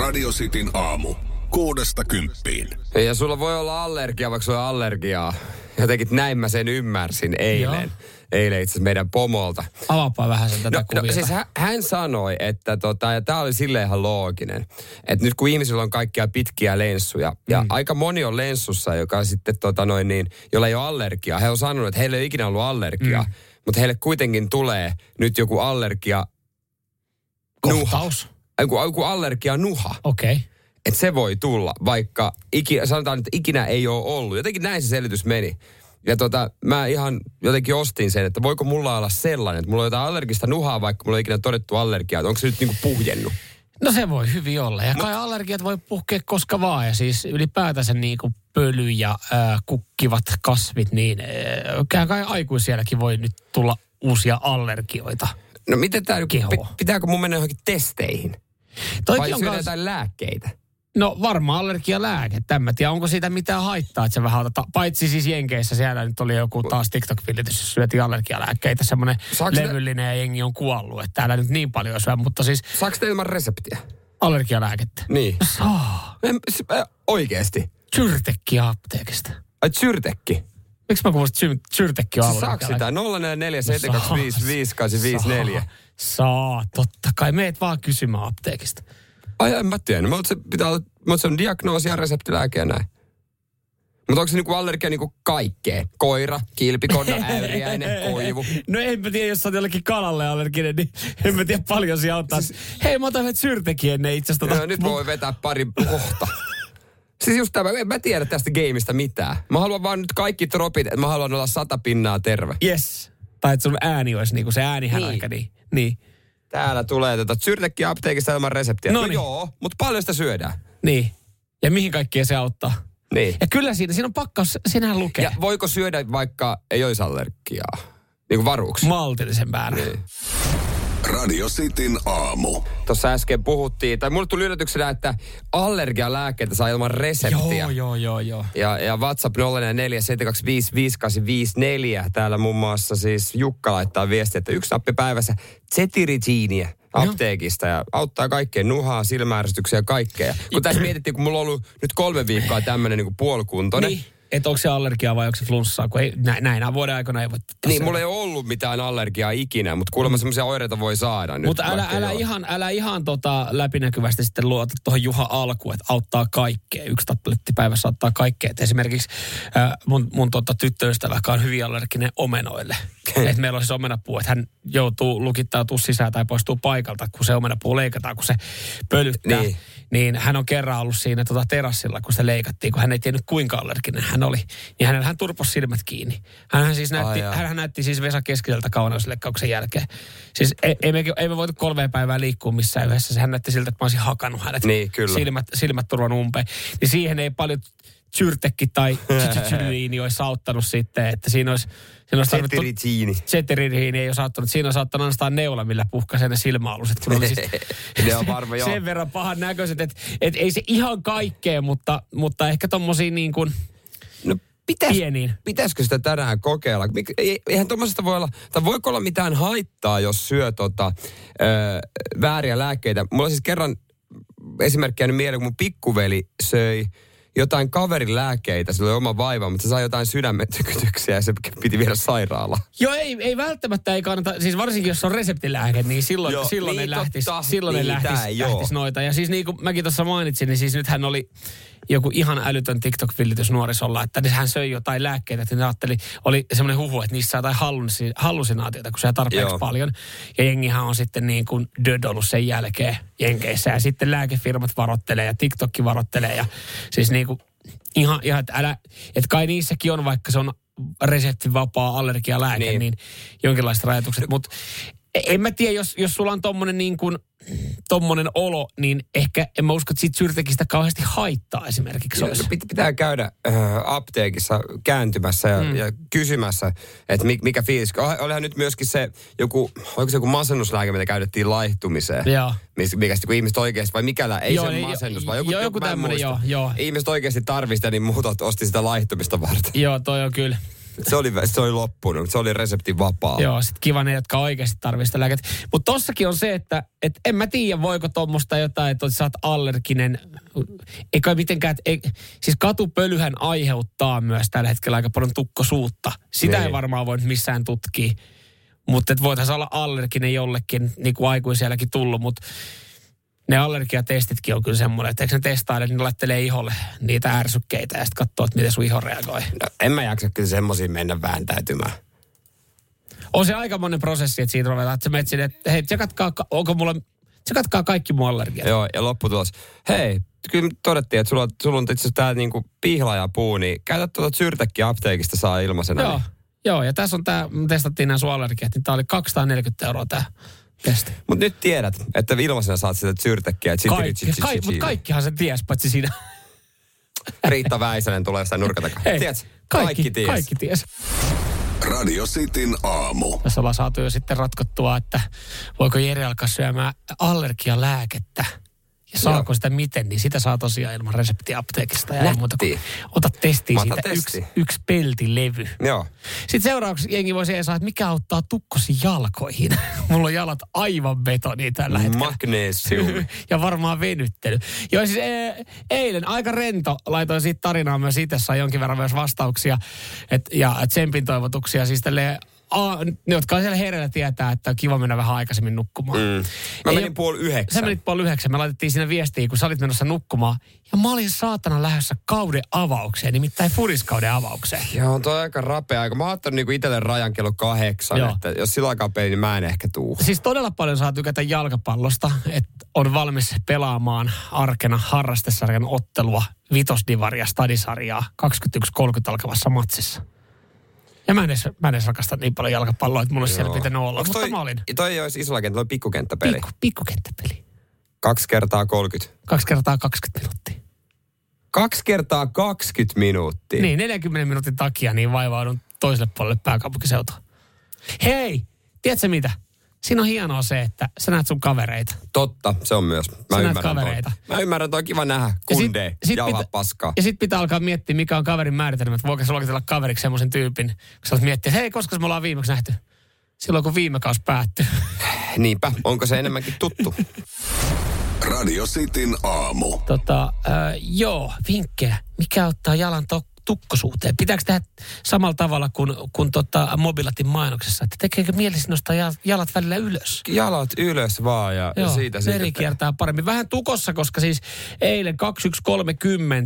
Radio Cityn aamu. Kuudesta kymppiin. Ja sulla voi olla allergia, vaikka sulla on allergiaa. Jotenkin näin mä sen ymmärsin eilen. Joo. Eilen itse meidän pomolta. Avaapaa vähän sen tätä No, no kuviota. siis hän, hän sanoi, että tota, ja tämä oli silleen ihan looginen, että nyt kun ihmisillä on kaikkia pitkiä lenssuja, ja aika moni on lenssussa, joka sitten tota noin niin, jolla ei ole allergiaa. He on sanonut, että heillä ei ole ikinä ollut allergiaa, mm. mutta heille kuitenkin tulee nyt joku allergia, nuha. Joku, joku allergia nuha. Okei. Okay. Että se voi tulla, vaikka iki, sanotaan, että ikinä ei ole ollut. Jotenkin näin se selitys meni. Ja tota, mä ihan jotenkin ostin sen, että voiko mulla olla sellainen, että mulla on jotain allergista nuhaa, vaikka mulla ei ikinä todettu allergiaa. Onko se nyt niinku puhjennut? No se voi hyvin olla. Ja kai allergiat voi puhkea koska vaan. Ja siis ylipäätänsä niin kuin pöly ja ää, kukkivat kasvit, niin ää, kai aikuisielläkin voi nyt tulla uusia allergioita. No miten pi- pitääkö mun mennä johonkin testeihin? Vai on syödä kans, jotain lääkkeitä? no varmaan allergialääke. En mä tiedä, onko siitä mitään haittaa, että se vähän ottaa. Paitsi siis Jenkeissä siellä nyt oli joku taas TikTok-vilitys, jossa syötiin allergialääkkeitä. Semmoinen Saako ne- levyllinen ja jengi on kuollut. Että täällä nyt niin paljon syö, mutta siis Saako te ilman reseptiä? allergialääkettä. Niin. Saa. Äh, oikeesti. Syrtekkiä apteekista. Ai syrtekki. Miksi mä kuulostin, että syrtekki on Sä saako sitä? 044 Saa, totta kai. Meet vaan kysymään apteekista. Ai en mä tiedä. Mutta se pitää mutta se on diagnoosi ja reseptilääke ja näin. Mutta onko se niinku allergia niinku kaikkeen? Koira, kilpikonna, äyriäinen, koivu. No en mä tiedä, jos sä oot jollekin kalalle allerginen, niin en mä tiedä paljon siellä auttaa. Siis, Hei, mä otan yhdet syrtekin ennen itse asiassa. No, nyt voi vetää pari kohta. Siis just tämä, en mä tiedä tästä gameista mitään. Mä haluan vaan nyt kaikki tropit, että mä haluan olla sata pinnaa terve. Yes. Tai että sun ääni olisi niinku se äänihän Niin. aika niin. niin. Täällä tulee tätä syrtekki apteekista ilman reseptiä. No, Noniin. joo, mutta paljon sitä syödään. Niin. Ja mihin kaikkeen se auttaa? Niin. Ja kyllä siinä, siinä on pakkaus, sinähän lukee. Ja voiko syödä vaikka ei olisi allergiaa? Niin kuin varuuksi. Maltillisen määrän. Niin. Radio Cityn aamu. Tuossa äsken puhuttiin, tai mulle tuli yllätyksenä, että allergialääkkeitä saa ilman reseptiä. Joo, joo, joo, joo. Ja, ja WhatsApp 0447255854. Täällä muun muassa siis Jukka laittaa viestiä, että yksi nappi päivässä zetiritiiniä apteekista ja auttaa kaikkeen nuhaa, silmäärsytyksiä ja kaikkea. Kun tässä mietittiin, kun mulla on ollut nyt kolme viikkoa tämmöinen niin puolikuntoinen. Niin. Että onko se allergia vai onko se flunssaa, kun ei, nä, näinä vuoden aikana ei voi Niin, mulla ei ole ollut mitään allergiaa ikinä, mutta kuulemma semmoisia oireita voi saada nyt. Mutta älä, älä, ole. ihan, älä ihan tota läpinäkyvästi sitten luota tuohon Juha alkuun, että auttaa kaikkea. Yksi tabletti päivässä auttaa kaikkea. Et esimerkiksi äh, mun, mun tota, tyttöystävä, joka on hyvin allerginen omenoille. että meillä on siis omenapuu, että hän joutuu lukittautua sisään tai poistuu paikalta, kun se omenapuu leikataan, kun se pölyttää. Niin. Niin hän on kerran ollut siinä tota terassilla, kun se leikattiin, kun hän ei tiennyt kuinka allerginen hän oli. Niin hänellä hän turpos silmät kiinni. Hän siis näytti, Ai jaa. hän, hän näytti siis Vesa Keskiseltä kauneusleikkauksen jälkeen. Siis ei, ei, me, ei me voitu kolme päivää liikkua missään yhdessä. Hän näytti siltä, että mä olisin hakannut hänet. Niin, kyllä. Silmät, silmät turvan umpeen. Niin siihen ei paljon syrtekki tai tsytsytsyliini olisi auttanut sitten, että siinä olisi, siinä olisi tarvittu... Zeteririini ei olisi auttanut. Siinä olisi auttanut ainoastaan neula, millä puhkaisee ne silmäaluset. Kun oli siis Ne on varmaan, joo. sen verran pahan näköiset, että et ei se ihan kaikkea, mutta, mutta ehkä tommosia niin kuin pitäis, pieniin. pitäisikö sitä tänään kokeilla? Mik- ei- Eihän tuommoisesta voi olla, tai voiko olla mitään haittaa, jos syö tota, ö, vääriä lääkkeitä. Mulla on siis kerran esimerkkiä nyt mieleen, kun mun pikkuveli söi jotain kaverin lääkkeitä, sillä oli oma vaiva, mutta se sai jotain sydämen tykytyksiä ja se piti viedä sairaalaan. Joo, ei, ei välttämättä ei kannata, siis varsinkin jos on reseptilääke, niin silloin, Joo, silloin niin ne lähtis, totta. silloin Niin, ne lähtis, tää, lähtis noita. Ja siis niin kuin mäkin tuossa mainitsin, niin siis nythän oli joku ihan älytön TikTok-villitys nuorisolla, että hän söi jotain lääkkeitä, että ne ajatteli, oli semmoinen huhu, että niissä saa jotain hallusi, hallusinaatiota, kun se tarpeeksi Joo. paljon. Ja jengihän on sitten niin kuin död ollut sen jälkeen Jenkeissä. Ja sitten lääkefirmat varottelee ja TikTokki varottelee ja siis niin ihan, ihan että älä, että kai niissäkin on, vaikka se on reseptivapaa allergialääke, Niin. niin, jonkinlaiset rajoitukset. Mutta en mä tiedä, jos, jos sulla on tommonen niin kuin, tommonen olo, niin ehkä en mä usko, että siitä syrtekistä kauheasti haittaa esimerkiksi olisi. Pit- pitää käydä äh, apteekissa kääntymässä ja, mm. ja kysymässä, että mi, mikä fiilis. Olihan nyt myöskin se joku, oliko se joku masennuslääke, mitä käytettiin laihtumiseen? Joo. Mikä sitten, kun ihmiset oikeasti, vai mikä ei Joo, se niin, masennus, vai joku, joo, joku mä en tämmönen, muista. joo, joo. Ihmiset oikeasti tarvii sitä, niin muut osti sitä laihtumista varten. Joo, toi on kyllä. Se oli, se oli loppunut, se oli resepti vapaa. Joo, sit kiva ne, jotka oikeasti tarvitsevat sitä lääkettä. Mutta tossakin on se, että et en mä tiedä, voiko tuommoista jotain, että sä oot allerginen. Eikä mitenkään, et, ei, siis katupölyhän aiheuttaa myös tällä hetkellä aika paljon tukkosuutta. Sitä Niin. ei varmaan voi missään tutkia. Mutta voitaisiin olla allerginen jollekin, niin kuin aikuisielläkin tullut, mutta ne allergiatestitkin on kyllä semmoinen, että eikö ne testaile, niin ne laittelee iholle niitä ärsykkeitä ja sitten katsoo, että miten sun iho reagoi. No, en mä jaksa kyllä semmoisiin mennä vääntäytymään. On se aika monen prosessi, että siitä ruvetaan, että sä menet sinne, että hei, tsekatkaa, ka- onko mulla, tsekatkaa kaikki mun allergiat. Joo, ja lopputulos. Hei, kyllä todettiin, että sulla, sulla on itse asiassa tää niinku pihlajapuu, niin käytä tuota syrtäkkiä apteekista saa ilmaisena. Joo, Niin. joo, ja tässä on tämä, me testattiin nämä sun allergiat, niin tämä oli 240 euroa tämä testi. Mut nyt tiedät, että ilmaisena saat sitä syrtäkkiä. Kaikki, kaikki, mutta kaikkihan se ties, paitsi siinä. Riitta Väisänen tulee takaa. Hei, Tiedätkö? kaikki, Kaikki ties. Kaikki ties. Radio Cityn aamu. Tässä ollaan saatu jo sitten ratkottua, että voiko Jere alkaa syömään allergialääkettä. Ja saako Joo. sitä miten, niin sitä saa tosiaan ilman reseptiä apteekista. Ja muuta kuin ota otan siitä testi. yksi, yksi peltilevy. Joo. Sitten seuraavaksi jengi voisi edes että mikä auttaa tukkosi jalkoihin. Mulla on jalat aivan betoni tällä hetkellä. Magnesium. ja varmaan venyttely. Joo, siis e- eilen aika rento laitoin siitä tarinaa myös itse, jonkin verran myös vastauksia et, ja tsempin toivotuksia. Siis a, ne, jotka on siellä hereillä tietää, että on kiva mennä vähän aikaisemmin nukkumaan. Mm. Mä Ei menin puoli Sä yhdeksän. menit puoli yhdeksän, me laitettiin siinä viestiä, kun sä olit menossa nukkumaan. Ja mä olin saatana lähdössä kauden avaukseen, nimittäin furiskauden avaukseen. Joo, toi on aika rapea aika. Mä oon ottanut niinku itselle rajan kello kahdeksan, Joo. että jos sillä aikaa peli, niin mä en ehkä tuu. Siis todella paljon saa tykätä jalkapallosta, että on valmis pelaamaan arkena harrastesarjan ottelua, vitosdivaria, stadisarjaa 21.30 alkavassa matsissa. Ja mä en, edes, mä en edes rakasta niin paljon jalkapalloa, että mulla olisi siellä pitänyt olla. Onks Mutta toi, mä olin toi ei olisi isolla kentällä, toi pikkukenttäpeli. pikku, pikkukenttäpeli. Kaksi kertaa 30. Kaksi kertaa 20 minuuttia. Kaksi kertaa 20 minuuttia. Niin, 40 minuutin takia niin vaivaudun toiselle puolelle pääkaupunkiseutua. Hei, tiedätkö mitä? Siinä on hienoa se, että sä näet sun kavereita. Totta, se on myös. Mä Sä näet ymmärrän kavereita. Toi. Mä ymmärrän, toi on kiva nähdä. Ja sit- Kunde, sit jauhaa pitä- paskaa. Ja sitten pitää alkaa miettiä, mikä on kaverin määritelmä. Että voiko se luokitella kaveriksi semmoisen tyypin, kun sä olet miettiä, että hei, koska me ollaan viimeksi nähty? Silloin, kun viime kausi päättyi. Niinpä, onko se enemmänkin tuttu? Radio Cityn aamu. tota, äh, joo, vinkkejä. Mikä ottaa jalan to- tukkosuuteen? Pitääkö tehdä samalla tavalla kuin, kuin tota Mobilatin mainoksessa? Että tekeekö mielesi nostaa jal- jalat välillä ylös? Jalat ylös vaan ja, ja Joo, siitä veri sitten. kiertää paremmin. Vähän tukossa, koska siis eilen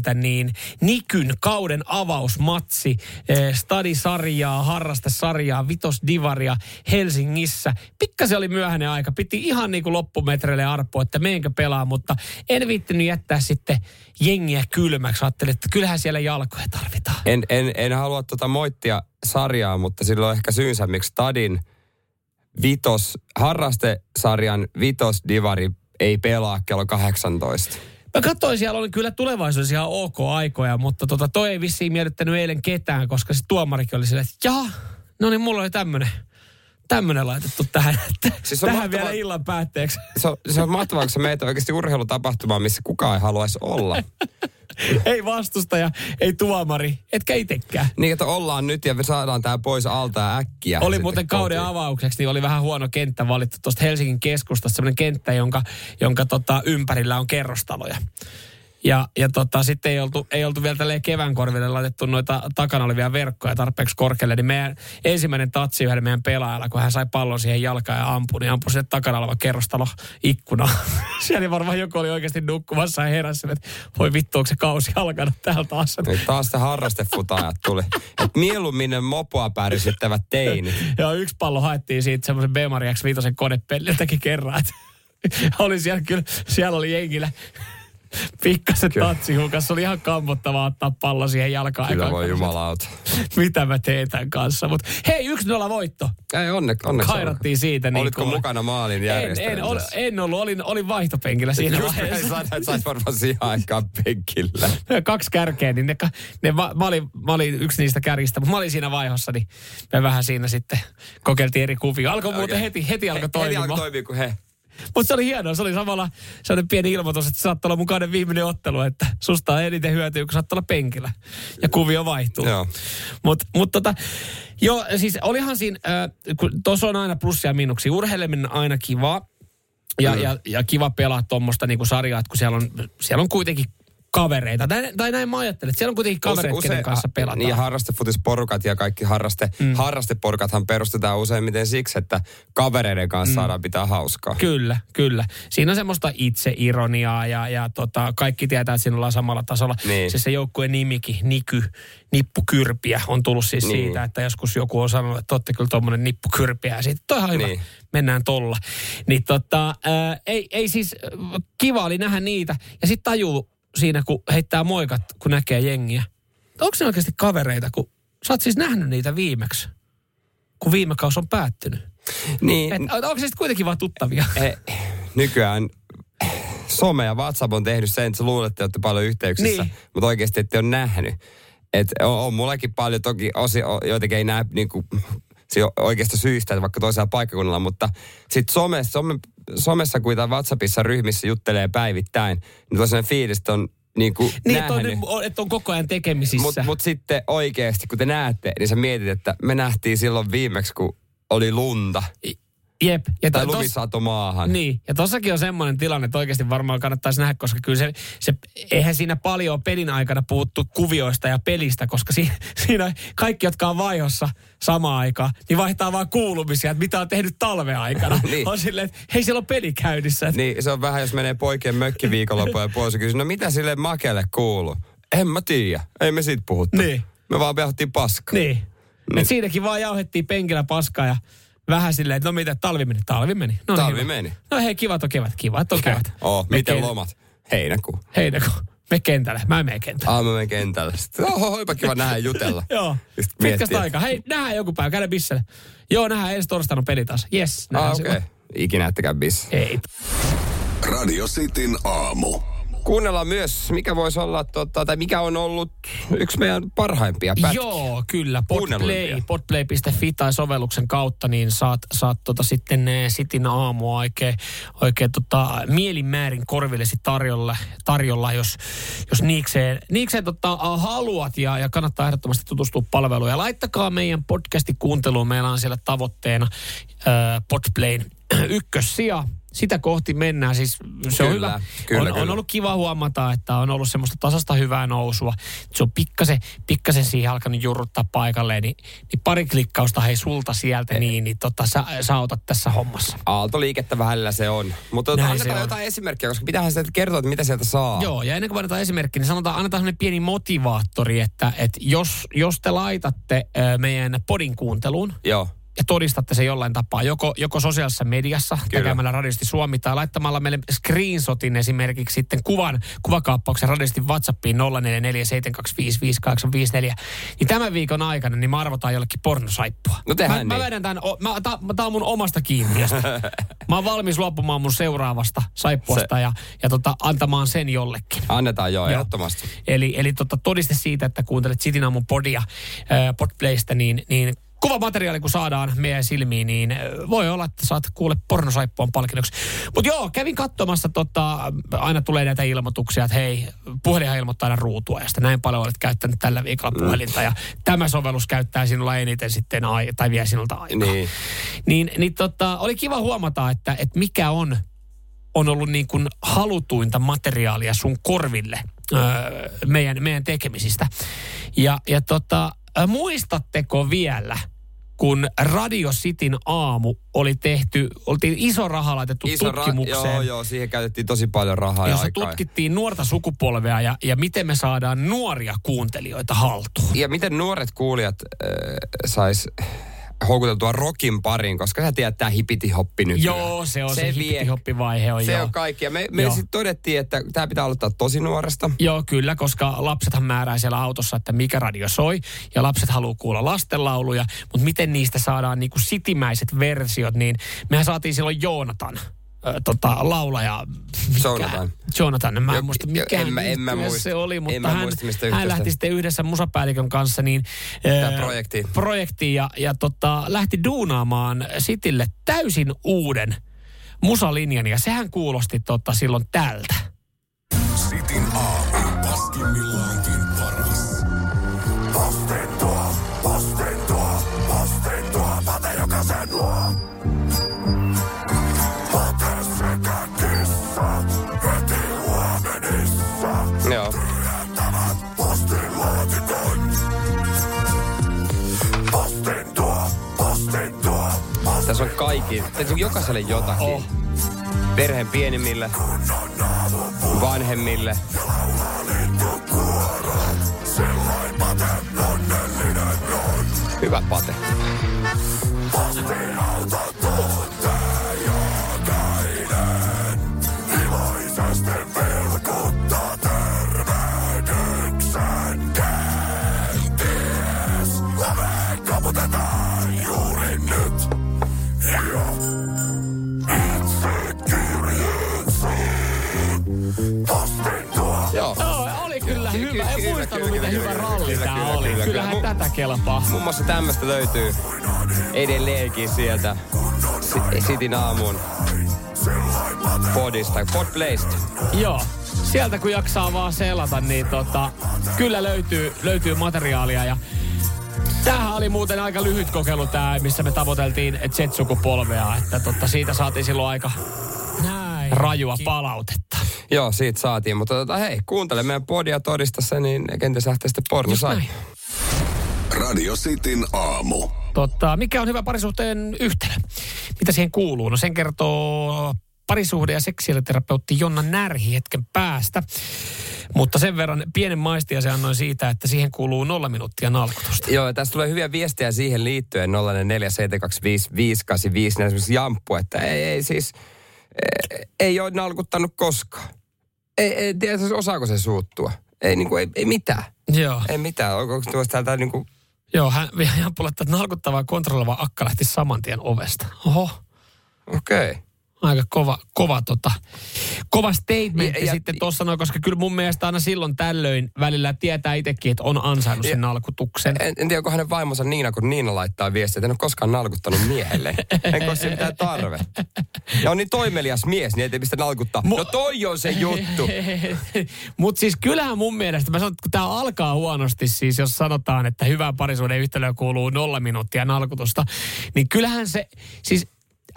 21.30 niin Nikyn kauden avausmatsi, eh, stadisarjaa, harrastesarjaa, vitosdivaria Helsingissä. Pikkasen oli myöhäinen aika. Piti ihan niin kuin loppumetreille arpoa, että meenkö pelaa, mutta en viittinyt jättää sitten jengiä kylmäksi. Ajattelin, että kyllähän siellä jalkoja tarvitaan. En, en, en halua tota moittia sarjaa, mutta sillä on ehkä syynsä, miksi Stadin vitos, harrastesarjan vitosdivari ei pelaa kello 18. Mä katsoin, siellä oli kyllä tulevaisuudessa ihan ok aikoja, mutta tota, toi ei vissiin miellyttänyt eilen ketään, koska se tuomarikin oli silleen, että jaa, no niin mulla oli tämmönen, tämmönen laitettu tähän, että Siis on tähän mahtavaa- vielä illan päätteeksi. Se on, se on mahtavaa, kun meet oikeasti urheilutapahtumaan, missä kukaan ei haluaisi olla. ei vastustaja, ei tuomari, etkä itekään. Niin, että ollaan nyt ja me saadaan tää pois alta ja äkkiä. Oli muuten kauden kotiin. avaukseksi, niin oli vähän huono kenttä valittu tuosta Helsingin keskustasta, semmoinen kenttä, jonka, jonka tota, ympärillä on kerrostaloja. Ja, ja tota, sitten ei oltu, ei oltu vielä tälleen kevään korville laitettu noita takana olevia verkkoja tarpeeksi korkealle, niin meidän ensimmäinen tatsi yhdellä meidän pelaajalla, kun hän sai pallon siihen jalkaan ja ampui, niin ampui sinne takana oleva kerrostalo ikkuna. Siellä varmaan joku oli oikeasti nukkumassa ja heräsi, että voi vittu, onko se kausi alkanut täällä taas. Nyt taas se harrastefutajat tuli. Et mieluummin ne mopoa pärisyttävät teinit. Ja yksi pallo haettiin siitä semmoisen Bemari X5 konepelliltäkin kerran. oli siellä kyllä, siellä oli jengillä pikkasen tatsihukas. Se oli ihan kammottavaa ottaa pallo siihen jalkaan. Kyllä voi jumalauta. Mitä mä teen tämän kanssa. Mutta hei, 1-0 voitto. Ei onne, onneksi Kairattiin siitä. Niin Olitko kuin- mukana maalin En, en, ol, järjestelmässä? en ollut, olin, olin vaihtopenkillä siinä Just vaiheessa. sä sait- sait varmaan siihen aikaan penkillä. Kaksi kärkeä, niin ne, ne, mä, mä, olin, mä olin yksi niistä kärjistä, mutta mä olin siinä vaihossa, niin me vähän siinä sitten kokeiltiin eri kuvia. Alkoi muuten Okei. heti, heti alkoi Heti toimimaan. alkoi toimia kuin he. Mutta se oli hienoa. Se oli samalla sellainen pieni ilmoitus, että saattaa olla mukainen viimeinen ottelu, että susta on eniten hyötyä, kun saattaa olla penkillä. Ja kuvio vaihtuu. Joo. Mutta mut tota, joo, siis olihan siinä, äh, kun tuossa on aina plussia ja miinuksia. Urheileminen on aina kivaa. Ja, mm. ja, ja kiva pelaa tuommoista niinku sarjaa, että kun siellä on, siellä on kuitenkin kavereita. Tai, tai näin mä ajattelen, että siellä on kuitenkin kavereita, kenen kanssa pelataan. Niin harrastefutisporukat ja kaikki harraste, mm. harrasteporukathan perustetaan useimmiten siksi, että kavereiden kanssa mm. saadaan pitää hauskaa. Kyllä, kyllä. Siinä on semmoista itseironiaa ja, ja tota, kaikki tietää, että siinä ollaan samalla tasolla. Niin. Se, se joukkueen nimikin, Niky, nippukyrpiä, on tullut siis Niin. siitä, että joskus joku on sanonut, että olette kyllä tuommoinen nippukyrpiä. Ja sitten toi on hyvä, Niin. mennään tolla. Niin tota, ää, ei, ei siis, kiva oli nähdä niitä. Ja sitten tajuu siinä, kun heittää moikat, kun näkee jengiä. Onko ne oikeasti kavereita, kun sä oot siis nähnyt niitä viimeksi, kun viime kausi on päättynyt? Niin, Et, onko se sitten kuitenkin vaan tuttavia? eh, nykyään some ja WhatsApp on tehnyt sen, että sä luulet, että olette paljon yhteyksissä, Niin. mutta oikeasti ette ole nähnyt. Et on, on mullakin paljon toki osi, joitakin ei näe niinku, si- oikeasta syystä, että vaikka toisella paikkakunnalla, mutta sitten somessa, some, somessa kuin tai WhatsAppissa ryhmissä juttelee päivittäin, niin tosiaan fiilis että on Niin, että on, nähnyt. on, että on koko ajan tekemisissä. Mutta mut sitten oikeasti, kun te näette, niin sä mietit, että me nähtiin silloin viimeksi, kun oli lunta. Jep. Ja Tai to- tos- lumi sato maahan. Niin, ja tossakin on semmoinen tilanne, että oikeasti varmaan kannattaisi nähdä, koska kyllä se, se eihän siinä paljon pelin aikana puhuttu kuvioista ja pelistä, koska si, siinä kaikki, jotka on vaihossa samaan aikaan, niin vaihtaa vaan kuulumisia, että mitä on tehnyt talven aikana. Niin. On silleen, että hei, siellä on peli käynnissä. Että, Niin, se on vähän, jos menee poikien mökki viikonloppuun ja pois ja kysyy, no mitä sille makelle kuuluu? En mä tiedä, ei me siitä puhuttu. Niin. Me vaan behottiin paskaa. niin. Et siinäkin vaan jauhettiin penkillä paskaa ja vähän silleen, että no mitä, talvi meni, talvi meni. No, Talvi hyvä. meni. No hei, kiva on kevät, kiva, että on kevät. Oh, Me miten ken- lomat? Heinäkuu. Heinäkuu, me kentälle, mä en mene kentälle. Aamu menen kentälle. Sitten, oho, olipa kiva nähdä jutella. Joo. Pitkästä aikaa. Hei, nähdään joku päivä. Käydään bisselle. Joo, nähdään ensi torstaina on peli taas. Yes, Ah, nähdään okei. Okay. Ikinä ettekä bis. Ei. Radio Cityn aamu. Kuunnellaan myös, mikä voisi olla, tota, tai mikä on ollut yksi meidän parhaimpia pätkiä. Joo, kyllä. Podplay, podplay.fi tai sovelluksen kautta, niin saat, saat tota sitten eh, Sitin aamua oikein, oikein tota, mielinmäärin korvillesi tarjolla, tarjolla jos, jos niikseen, niikseen tota, haluat ja, ja kannattaa ehdottomasti tutustua palveluun. Ja laittakaa meidän podcasti kuunteluun. Meillä on siellä tavoitteena äh, Podplayn ykkössija. Sitä kohti mennään. Siis se on Kyllä, hyvä. kyllä, on, on kyllä. ollut kiva huomata, että on ollut semmoista tasasta hyvää nousua. Se on pikkasen, pikkasen siihen alkanut jurruttaa paikalleen, niin, niin pari klikkausta hei sulta sieltä, niin, niin tota, sä, sä autat tässä hommassa. Aaltoliikettä vähällä se on. Mutta annetaan on. jotain esimerkkiä, koska pitäähän sitä kertoa, että mitä sieltä saa. Joo, ja ennen kuin annetaan esimerkki, niin sanotaan, annetaan sellainen pieni motivaattori, että, että jos, jos te laitatte meidän podin kuunteluun, Joo. Ja todistatte se jollain tapaa, joko, joko sosiaalisessa mediassa Kyllä. tekemällä Radisti Suomi tai laittamalla meille screenshotin esimerkiksi sitten kuvan, kuvakaappauksen Radistin WhatsAppiin 0447255854, niin tämän viikon aikana niin me arvotaan jollekin pornosaippua. No tehdään mä, mä niin. vedän tämän, o- mä, tää, tää on mun omasta kiintiöstä. mä oon valmis luopumaan mun seuraavasta saippuasta Se- ja, ja tota, antamaan sen jollekin. Annetaan joo, Joo. ehdottomasti. Eli, eli tota, todiste siitä, että kuuntelet Sitin aamun podia äh, Podplaystä, niin, niin kuvamateriaali kun saadaan meidän silmiin, niin äh, voi olla, että saat kuule pornosaippuan palkinnoksi. Mutta joo, kävin katsomassa, tota, aina tulee näitä ilmoituksia, että hei, puhelinhan ilmoittaa aina ruutua, ja näin paljon olet käyttänyt tällä viikolla puhelinta, ja tämä sovellus käyttää sinulla eniten sitten, ai- tai vie sinulta aikaa. Niin. Niin, niin tota, oli kiva huomata, että, että mikä on, on ollut niin kuin halutuinta materiaalia sun korville öö, meidän, meidän tekemisistä. Ja, ja tota, muistatteko vielä, kun Radio Cityn aamu oli tehty, oltiin iso raha laitettu Iso ra- tutkimukseen. joo, joo, siihen käytettiin tosi paljon rahaa ja jossa aikaa. tutkittiin nuorta sukupolvea ja, ja miten me saadaan nuoria kuuntelijoita haltuun. Ja miten nuoret kuulijat äh, sais houkuteltua rockin pariin, koska sä tiedät tää hipiti-hoppi nykyään. Joo, se on se, se hippitihoppivaihe on Se joo. on kaikki. Ja me, me sitten todettiin, että tämä pitää aloittaa tosi nuoresta. Joo, kyllä, koska lapsethan määrää siellä autossa, että mikä radio soi, ja lapset haluaa kuulla lastenlauluja, mutta miten niistä saadaan niinku sitimäiset versiot, niin mehän saatiin silloin Joonatan, tota, laulaja. Mikä? Jonathan. Jonathan, mä Jo- en muista jo- mikä en mä- en mä muista. se oli, En mutta mä hän, muista, mistä hän lähti sitten yhdessä musapäällikön kanssa niin, Tähän ö, projektiin. projektiin ja, ja tota, lähti duunaamaan Sitille täysin uuden musalinjan ja sehän kuulosti tota silloin tältä. Sitin aamu. Paskimmillaankin on kaikki. Tässä on jokaiselle jotakin. Oh. Perheen pienimmille, vanhemmille. Hyvä pate. Postin kelpaa. Muun muassa tämmöistä löytyy edelleenkin sieltä Si- Sitin aamun podista, podplaysta. Joo. Sieltä kun jaksaa vaan selata, niin tota, kyllä löytyy, löytyy materiaalia ja Tämähän oli muuten aika lyhyt kokeilu tämä, missä me tavoiteltiin Z-sukupolvea, että tota, siitä saatiin silloin aika Näin. rajua palautetta. Joo, siitä saatiin. Mutta tota, hei, kuuntele meidän podia todista se, niin kenties lähtee sitten porno sai. Radio Cityn aamu. Totta, mikä on hyvä parisuhteen yhtälö? Mitä siihen kuuluu? No sen kertoo parisuhde- ja seksuaaliterapeutti Jonna Närhi hetken päästä. Mutta sen verran pienen maistia se annoi siitä, että siihen kuuluu nolla minuuttia nalkutusta. Joo, tässä tulee hyviä viestejä siihen liittyen 04725585, esimerkiksi Jamppu, että ei, ei siis, ei, ei ole nalkuttanut koskaan. Ei, ei tiedä, osaako se suuttua. Ei, niin kuin, ei, ei mitään. Joo, Ei mitään. Onko onko tuosta täältä niin kuin, Joo hän Jampulle, että nalkuttavaa kontrolloiva akka lähti saman tien ovesta. Oho, okei. Okay. Aika kova, kova, tota, kova statement Ja- ja, ja- sitten tuossa noin, koska kyllä mun mielestä aina silloin tällöin välillä tietää itsekin, että on ansainnut sen nalkutuksen. En, en tiedä, onko hänen vaimonsa Niina, kun Niina laittaa viestiä, että en ole koskaan nalkuttanut miehelle. En koske mitään tarvetta. Ja on niin toimelias mies, niin ei pistä nalkuttaa. No toi on se juttu. Mutta siis kyllähän mun mielestä, mä sanon, että kun tämä alkaa huonosti siis, jos sanotaan, että hyvää parisuuden yhtälöä kuuluu nolla minuuttia nalkutusta, niin kyllähän se, siis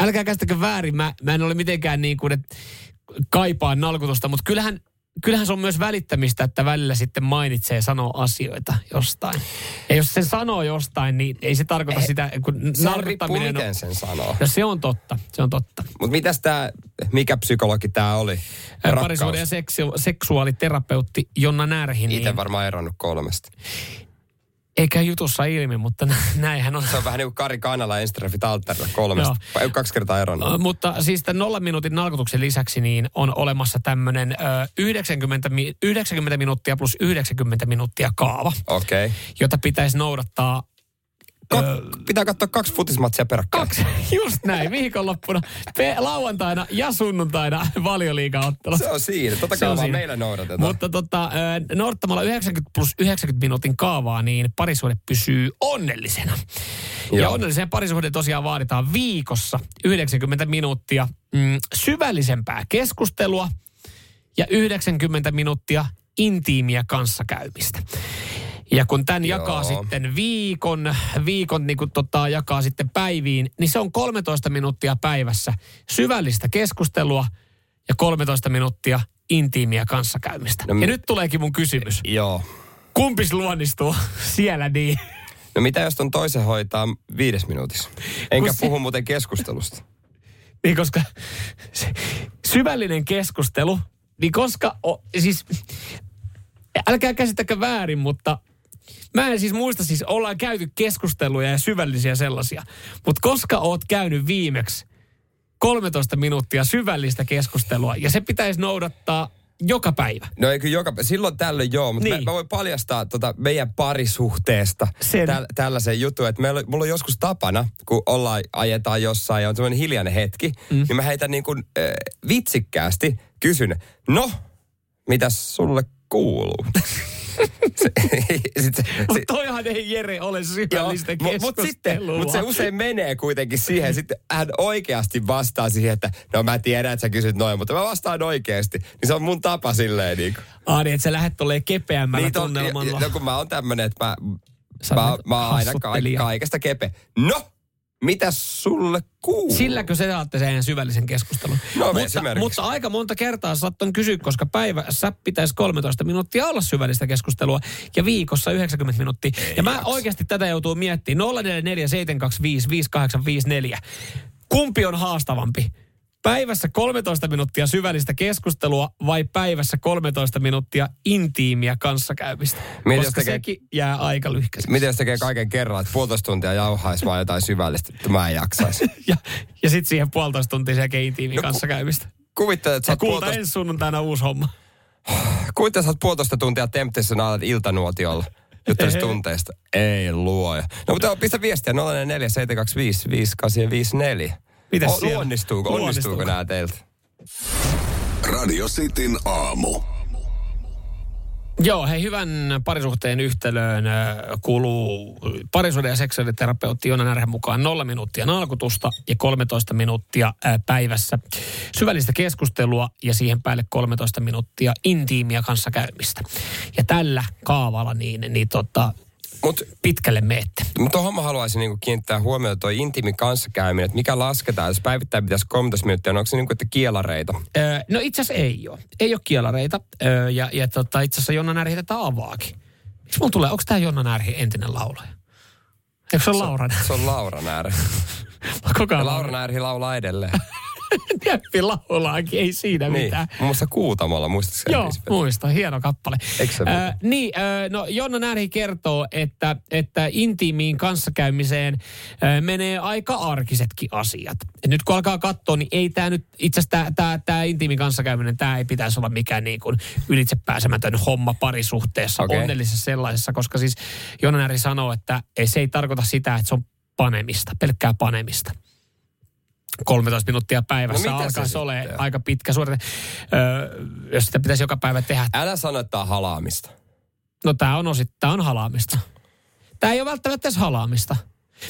älkää käsittäkö väärin, mä, mä en ole mitenkään niin kuin, että kaipaan nalkutusta, mutta kyllähän, kyllähän se on myös välittämistä, että välillä sitten mainitsee ja sanoo asioita jostain. Ja jos se sanoo jostain, niin ei se tarkoita sitä, kun Se riippuu, nalkuttaminen on... sen sanoo. No se on totta, se on totta. Mutta mitäs tämä, mikä psykologi tämä oli? Parisuuden ja seksu- seksuaaliterapeutti Jonna Närhi. Itse Niin, varmaan eronnut kolmesta. Eikä jutussa ilmi, mutta nä- näinhän on. Se on vähän niin kuin Kari Kanala Enstrafit Alterilla kolmesta. Vai Kaksi kertaa eronnut. Ö, Mutta siis tämän nollan minuutin nalkutuksen lisäksi niin on olemassa tämmöinen 90, mi- 90 minuuttia plus 90 minuuttia kaava. Okay. jota pitäisi noudattaa Ka- pitää katsoa kaksi futismatsia peräkkäin. kaksi, just näin, viikonloppuna, pe- lauantaina ja sunnuntaina valioliigaottelut. Se on siinä. Se on kaavaa siinä. meillä noudatetaan. Mutta tota, noudattamalla 90 plus 90 minuutin kaavaa, niin parisuhde pysyy onnellisena. Ja Joo. onnelliseen parisuhde tosiaan vaaditaan viikossa 90 minuuttia mm, syvällisempää keskustelua ja 90 minuuttia intiimiä kanssakäymistä. Ja kun tämän Joo. jakaa sitten viikon, viikon niin kun tota, jakaa sitten päiviin, niin se on 13 minuuttia päivässä syvällistä keskustelua ja 13 minuuttia intiimiä kanssakäymistä. No ja nyt tuleekin mun kysymys. Joo. Kumpis luonnistuu siellä niin? No mitä jos ton toisen hoitaa viides minuutissa? Enkä se- puhu muuten keskustelusta. Niin koska syvällinen keskustelu, niin koska, o, siis älkää käsittäkö väärin, mutta mä en siis muista, siis ollaan käyty keskusteluja ja syvällisiä sellaisia, mutta koska oot käynyt viimeksi 13 minuuttia syvällistä keskustelua ja se pitäisi noudattaa joka päivä. No eikö joka, silloin tällöin joo, mutta niin. Niin. mä, mä voin paljastaa tota meidän parisuhteesta Sen. täl, tällaisen jutun, että meillä, mulla on joskus tapana, kun ollaan, ajetaan jossain ja on semmoinen hiljainen hetki, mm. niin mä heitän niin kuin äh, vitsikkäästi, kysyn, no, mitäs sulle kuuluu? Mutta toihan ei Jere ole syvällistä Joo, mut- mut sitten, keskustelua. mutta se usein menee kuitenkin siihen. Sitten hän oikeasti vastaa siihen, että no mä tiedän, että sä kysyt noin, mutta mä vastaan oikeasti. Niin se on mun tapa silleen niin kuin. Aa, niin, että sä lähdet tolleen kepeämmällä Niin, tunnelmalla. no kun mä oon tämmönen, että mä, Sä mä, mä oon aina ka- kaikesta kepe. No, mitä sulle kuuluu? Silläkö se saatte sen syvällisen keskustelun? No, mutta, mutta aika monta kertaa saattan kysyä, koska päivässä pitäisi 13 minuuttia olla syvällistä keskustelua ja viikossa 90 minuuttia. Ei ja mä oikeasti tätä joutuu miettimään. 0447255854. Kumpi on haastavampi? Päivässä 13 minuuttia syvällistä keskustelua vai päivässä 13 minuuttia intiimiä kanssakäymistä? Jos Koska tekee- sekin jää aika lyhkäiseksi. Miten jos tekee kaiken kerran, että puolitoista tuntia jauhaisi vaan jotain syvällistä, että mä en jaksaisi. Ja, ja sitten siihen puolitoista tuntia sekä intiimiä No, kanssakäymistä. Kuvittele, että sä oot kuulta puolitoista, ensi sunnuntaina uusi homma. kuvittele, että sä oot puolitoista tuntia Temptation alat iltanuotiolla. Juttelisi tunteista. Ei luoja. No mutta pistä viestiä 044 725 5854. Mitäs O- siellä? Onnistuuko, onnistuuko Onnistuuko? nämä teiltä? Radio Cityn aamu. Joo, hei, hyvän parisuhteen yhtälöön kuuluu parisuuden ja seksuaaliterapeutti Jona Närhän mukaan 0 minuuttia nalkutusta ja 13 minuuttia päivässä syvällistä keskustelua ja siihen päälle 13 minuuttia intiimiä kanssakäymistä. Ja tällä kaavalla niin, niin tota, Mutta pitkälle meette. Mutta tuohon mä haluaisin niinku kiinnittää huomiota toi intiimi kanssakäyminen, että mikä lasketaan, jos päivittäin pitäisi 13 minuuttia, no onko se niinku, että kielareita? Öö, no itse asiassa ei ole. Ei ole kielareita. Öö, ja ja tota, itse asiassa Jonna Närhi tätä avaakin. Miksi mulla tulee, onko tämä Jonna Närhi entinen laulaja? Eikö se ole Laura Närhi? Se on Laura. Koko ajan Laura Näärhi laulaa edelleen. Jeppi laulaakin, ei siinä niin, mitään. muun muassa Kuutamolla, muistatko Joo, muista, hieno kappale. Ö, niin, ö, no Jonna Närhi kertoo, että, että intiimiin kanssakäymiseen ö, menee aika arkisetkin asiat. Et nyt kun alkaa katsoa, niin ei tämä nyt, itse asiassa tämä, tämä intiimin kanssakäyminen, tämä ei pitäisi olla mikään niin kuin ylitsepääsemätön homma parisuhteessa, Okei. onnellisessa sellaisessa, koska siis Jonna Närhi sanoo, että ei, se ei tarkoita sitä, että se on panemista, pelkkää panemista. 13 minuuttia päivässä No se alkaa sitten ole aika pitkä suorite. Öö, jos sitä pitäisi joka päivä tehdä. Älä sano, että tää on halaamista. No tämä on osittain on halaamista. Tämä ei ole välttämättä edes halaamista.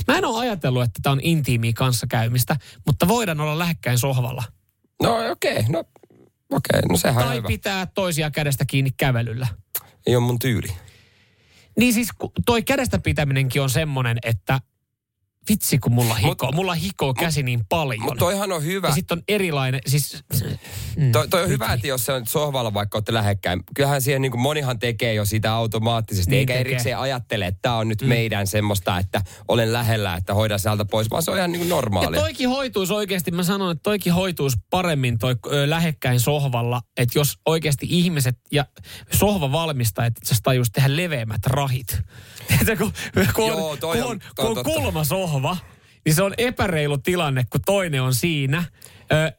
Mä en ole ajatellut, että tämä on intiimiä kanssakäymistä, mutta voidaan olla lähekkäin sohvalla. No okei, okay, no okei, okay, no sehän tai hyvä. pitää toisia kädestä kiinni kävelyllä. Ei ole mun tyyli. Niin siis toi kädestä pitäminenkin on semmoinen, että vitsi kun mulla hikoo. mulla hikoo käsi niin paljon. Mutta toihan on hyvä. ja sitten on erilainen, siis... Mm, Toi, toi on hyvä, että jos se on sohvalla vaikka olette lähekkäin. Kyllähän siihen niin kuin monihan tekee jo sitä automaattisesti, Niin eikä tekee. erikseen ajattele, että tämä on nyt mm. meidän semmoista, että olen lähellä, että hoidan sieltä pois, vaan se on ihan niin kuin Ja normaalia. toikin hoituisi oikeasti, mä sanon, että toikin hoituisi paremmin toi ö, lähekkäin sohvalla, että jos oikeasti ihmiset ja sohvavalmistajat itse asiassa tajuisi tehdä leveämmät rahit. Kun, kun, on, Joo, toi kun, on- on, on kun on totta. Kulmasohva, niin se on epäreilu tilanne, kun toinen on siinä ö,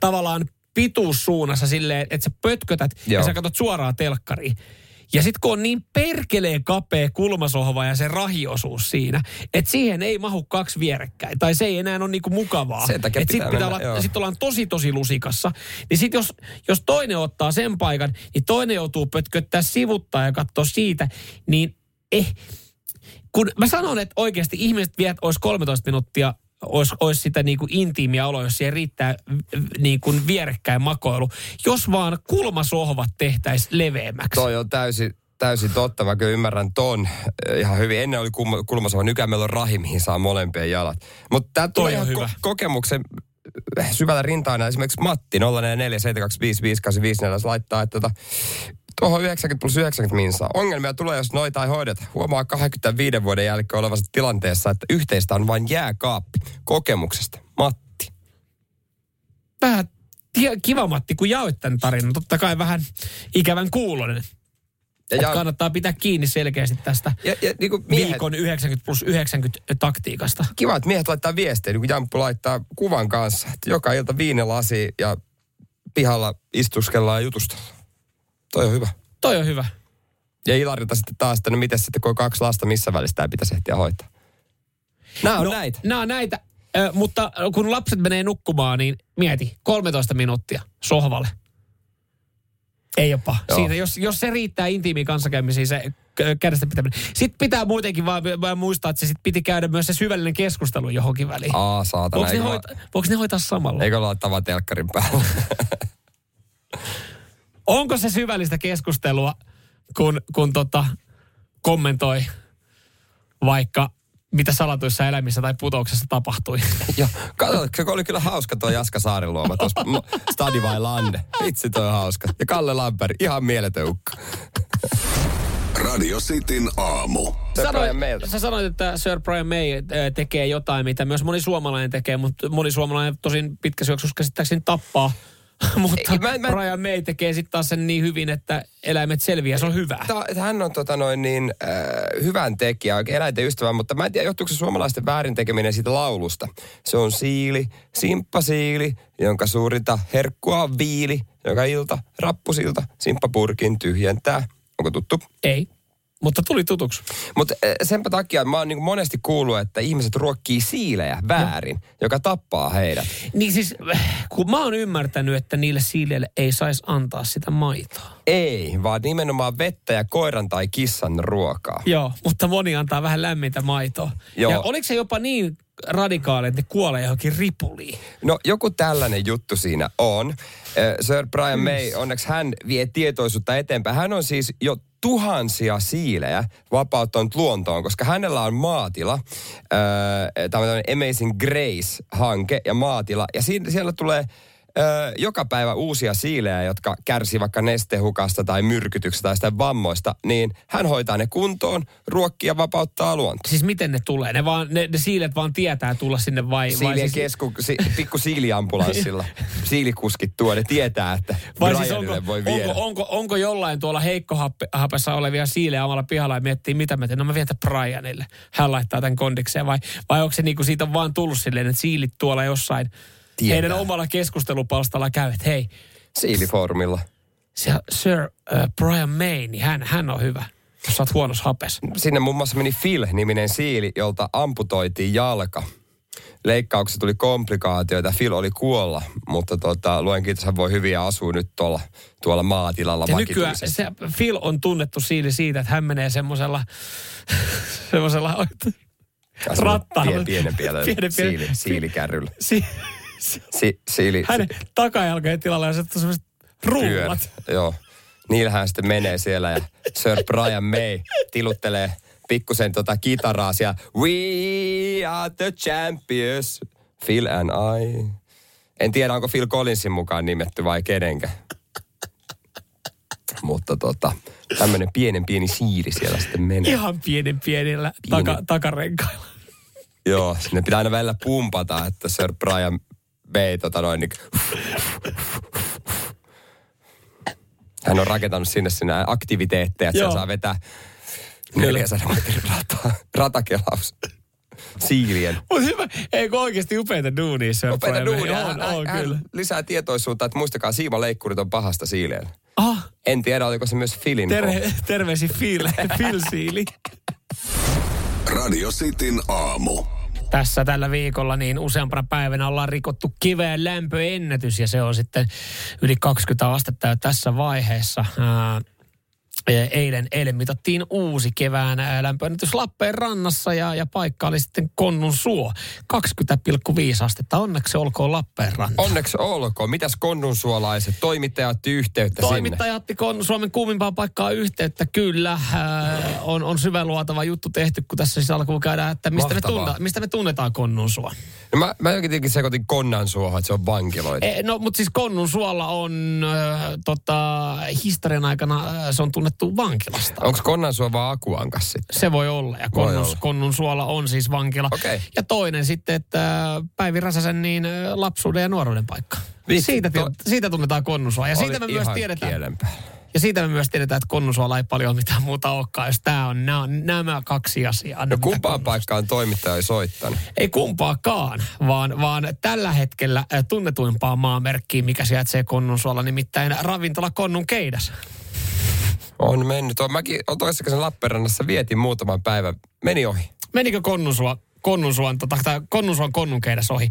tavallaan pituussuunnassa silleen, että sä pötkötät Joo. ja sä katsot suoraan telkkariin. Ja sitten kun on niin perkeleen kapea kulmasohva ja se rahiosuus siinä, että siihen ei mahu kaksi vierekkäin. Tai se ei enää ole niinku mukavaa. Sen takia Et sit pitää pitää mennä, olla, sit ollaan tosi tosi lusikassa. Niin sit jos, jos toinen ottaa sen paikan, niin toinen joutuu pötköttää sivuttaa ja katsoa siitä, niin eh, kun mä sanon, että oikeasti ihmiset viet, olisi 13 minuuttia, olisi, olisi sitä niin kuin intiimiä oloa, jos siihen riittää niin kuin vierekkäin makoilu. Jos vaan kulmasohvat tehtäisiin leveämmäksi. Toi on täysin, täysin totta. Mä kyllä ymmärrän ton ihan hyvin. Ennen oli kulma- kulmasova, nykyään meillä on rahi, mihin saa molempien jalat. Mutta tämä tulee ihan hyvä. ko- kokemuksen syvällä rintaana. Esimerkiksi Matti 0447255854 laittaa, että tota, tuohon 90 plus 90 minsaa. Ongelmia tulee, jos noita ei hoideta. Huomaa 25 vuoden jälkeen olevansa tilanteessa, että yhteistä on vain jääkaappi kokemuksesta. Matti. Vähän kiva Matti, kun jaoit tämän tarinan. Totta kai vähän ikävän kuulonen. Ja, ja, kannattaa pitää kiinni selkeästi tästä ja, ja niin kuin miehet, viikon 90 plus 90 taktiikasta. kiva, että miehet laittaa viestejä, niin kuin Jamppu laittaa kuvan kanssa. Että joka ilta viinilasi ja pihalla istuskellaan ja jutustellaan. Toi on hyvä. Toi on hyvä. Ja Ilarilta sitten taas, että no miten sitten kun on kaksi lasta, missä välissä tämä pitäisi ehtiä hoitaa. Nämä on no, näitä. Nämä on näitä. Ö, mutta kun lapset menee nukkumaan, niin mieti, 13 minuuttia sohvalle. Ei jopa. Joo. Siinä, jos, jos se riittää intiimiin kanssakäymisiin, se kädestä pitäminen. Sitten pitää muutenkin vaan, vaan muistaa, että se sit piti käydä myös se syvällinen keskustelu johonkin väliin. Aa, saatana. Voiko ne, hoita, voiko ne hoitaa samalla? eikö laittaa vaan telkkarin päälle? Onko se syvällistä keskustelua, kun, kun tota, kommentoi vaikka mitä salatuissa elämissä tai putouksessa tapahtui? Joo, kato, se oli kyllä hauska tuo Jaska Saariluoma tuossa Stadi vai Lande. Vitsi toi on hauska. Ja Kalle Lamperi, ihan mieletön ukko. Radio Cityn aamu. Se Brian sä sanoit, että Sir Brian May äh, tekee jotain, mitä myös moni suomalainen tekee, mutta moni suomalainen tosin pitkä syöksyys käsittääkseni tappaa. mutta mä- mä- Brian May tekee sitten taas sen niin hyvin, että eläimet selviää, se on hyvä. Hän on tota noin niin, äh, hyvän tekijä, eläinten ystävä, mutta mä en tiedä, johtuuko se suomalaisten väärin tekeminen siitä laulusta. Se on siili, simppasiili, jonka suurinta herkkua on viili, joka ilta rappusilta simppapurkin tyhjentää. Onko tuttu? Ei, mutta tuli tutuksi. Mutta senpä takia mä oon niin monesti kuullut, että ihmiset ruokkii siilejä väärin, joka tappaa heidät. Niin siis, kun mä oon ymmärtänyt, että niille siileille ei saisi antaa sitä maitoa. Ei, vaan nimenomaan vettä ja koiran tai kissan ruokaa. Joo, mutta moni antaa vähän lämmintä maitoa. Joo. Ja oliko se jopa niin radikaali, että ne kuolee johonkin ripuliin? No joku tällainen juttu siinä on. Sir Brian May, onneksi hän vie tietoisuutta eteenpäin. Hän on siis jo tuhansia siilejä vapauttanut luontoon, koska hänellä on maatila, tämä on Amazing Grace-hanke ja maatila, ja siinä, siellä tulee Öö, joka päivä uusia siilejä, jotka kärsii vaikka nestehukasta tai myrkytyksestä tai sitä vammoista, niin hän hoitaa ne kuntoon, ruokkii ja vapauttaa luontoa. Siis miten ne tulee? Ne, vaan, ne, ne siilet vaan tietää tulla sinne vai... vai Siilien siis, kesku, si, pikku siiliambulanssilla. Siilikuskit tuo, ne tietää, että vai siis onko, voi viedä. onko, onko, onko, jollain tuolla heikkohapessa olevia siilejä omalla pihalla ja miettii, mitä mä teen? No mä vien tämän Brianille. Hän laittaa tämän kondikseen. Vai, vai onko se niin kuin siitä on vaan tullut silleen, että siilit tuolla jossain Tietää. heidän omalla keskustelupalstalla käy, että hei, Siilifoorumilla. se Sir uh, Brian May, niin hän, hän on hyvä, jos sä oot huonossa hapessa. Sinne muun muassa meni Phil-niminen siili, jolta amputoitiin jalka. Leikkauksessa tuli komplikaatioita. Phil oli kuolla, mutta tota, luen kiitos, hän voi hyvin ja asuu nyt tuolla, tuolla maatilalla Ja nykyään se Phil on tunnettu siili siitä, että hän menee semmoisella, semmoisella. Pien, Pienen, pienen- siili, siilikärryllä. Si, Si, siili, hänen takajalkojen tilalla on semmoiset ruumat. Joo. Niillähän sitten menee siellä ja Sir Brian May tiluttelee pikkusen tota kitaraa siellä. We are the champions, Phil and I. En tiedä, onko Phil Collinsin mukaan nimetty vai kenenkä. Mutta tota, tämmönen pienen pieni siiri siellä sitten menee. Ihan pienen pienillä Pieni. taka, takarenkailla. Joo, sinne pitää aina välillä pumpata, että Sir Brian May tota noin niin, hän on rakentanut sinne sinne aktiviteetteja, että saa vetää 400 metrin rata, ratakelaus siilien. Mutta hyvä, eikö oikeasti upeita duunia May? duunia. On, Hän- on, hän kyllä. lisää tietoisuutta, että muistakaa siivaleikkurit on pahasta siileillä. Ah, En tiedä, oliko se myös Philin terve, terveisi Phil, Phil Siili. Radio Cityn aamu. Tässä tällä viikolla niin useampana päivänä ollaan rikottu kiveen lämpöennätys ja se on sitten yli 20 astetta jo tässä vaiheessa. Ää, Eilen, eilen mitattiin uusi kevään ää, lämpöennätys Lappeenrannassa ja, ja paikka oli sitten Konnun suo. 20,5 astetta. Onneksi olkoon Lappeenranta. Onneksi olkoon. Mitäs konnunsuolaiset? Toimittaja otti yhteyttä sinne. Toimittaja otti Kon- Suomen kuumimpaan paikkaan yhteyttä, kyllä. Ää, on, on syväluotava juttu tehty, kun tässä siis alkuun käydään, että mistä me, Mahtavaa. tunta, mistä me tunnetaan Konnun suo. No mä, mä jotenkin sekoitin konnan suohon, että se on vankiloita. E, no, mutta siis Konnun suolla on äh, tota, historian aikana äh, se on tunnettu vankilasta. Onko konnan suo vaan Akuankas sitten? Se voi olla. Ja Konnun, olla. Konnun suola on siis vankila. Okei. Ja toinen sitten, että Päivi Räsäsen niin lapsuuden ja nuoruuden paikka. Vitsi, siitä, to- siitä tunnetaan Konnun suo. Ja siitä me myös tiedetään. Ja siitä me myös tiedetään, että Konnunsuolla ei paljon mitään muuta olekaan. Jos tää on, nämä, on nämä kaksi asiaa. No kumpaan paikkaan toimittaja ei soittanut? Ei kumpaakaan, vaan, vaan tällä hetkellä tunnetuimpaa maamerkkiä, mikä sijaitsee Konnunsuolla, nimittäin ravintola Konnun Keidas. On mennyt. On, mäkin on toissakäisen Lappeenrannassa vietin muutaman päivän. Meni ohi. Menikö Konnunsuo, Konnunsuon, tota, tai Konnunsuon Konnun Keidas ohi?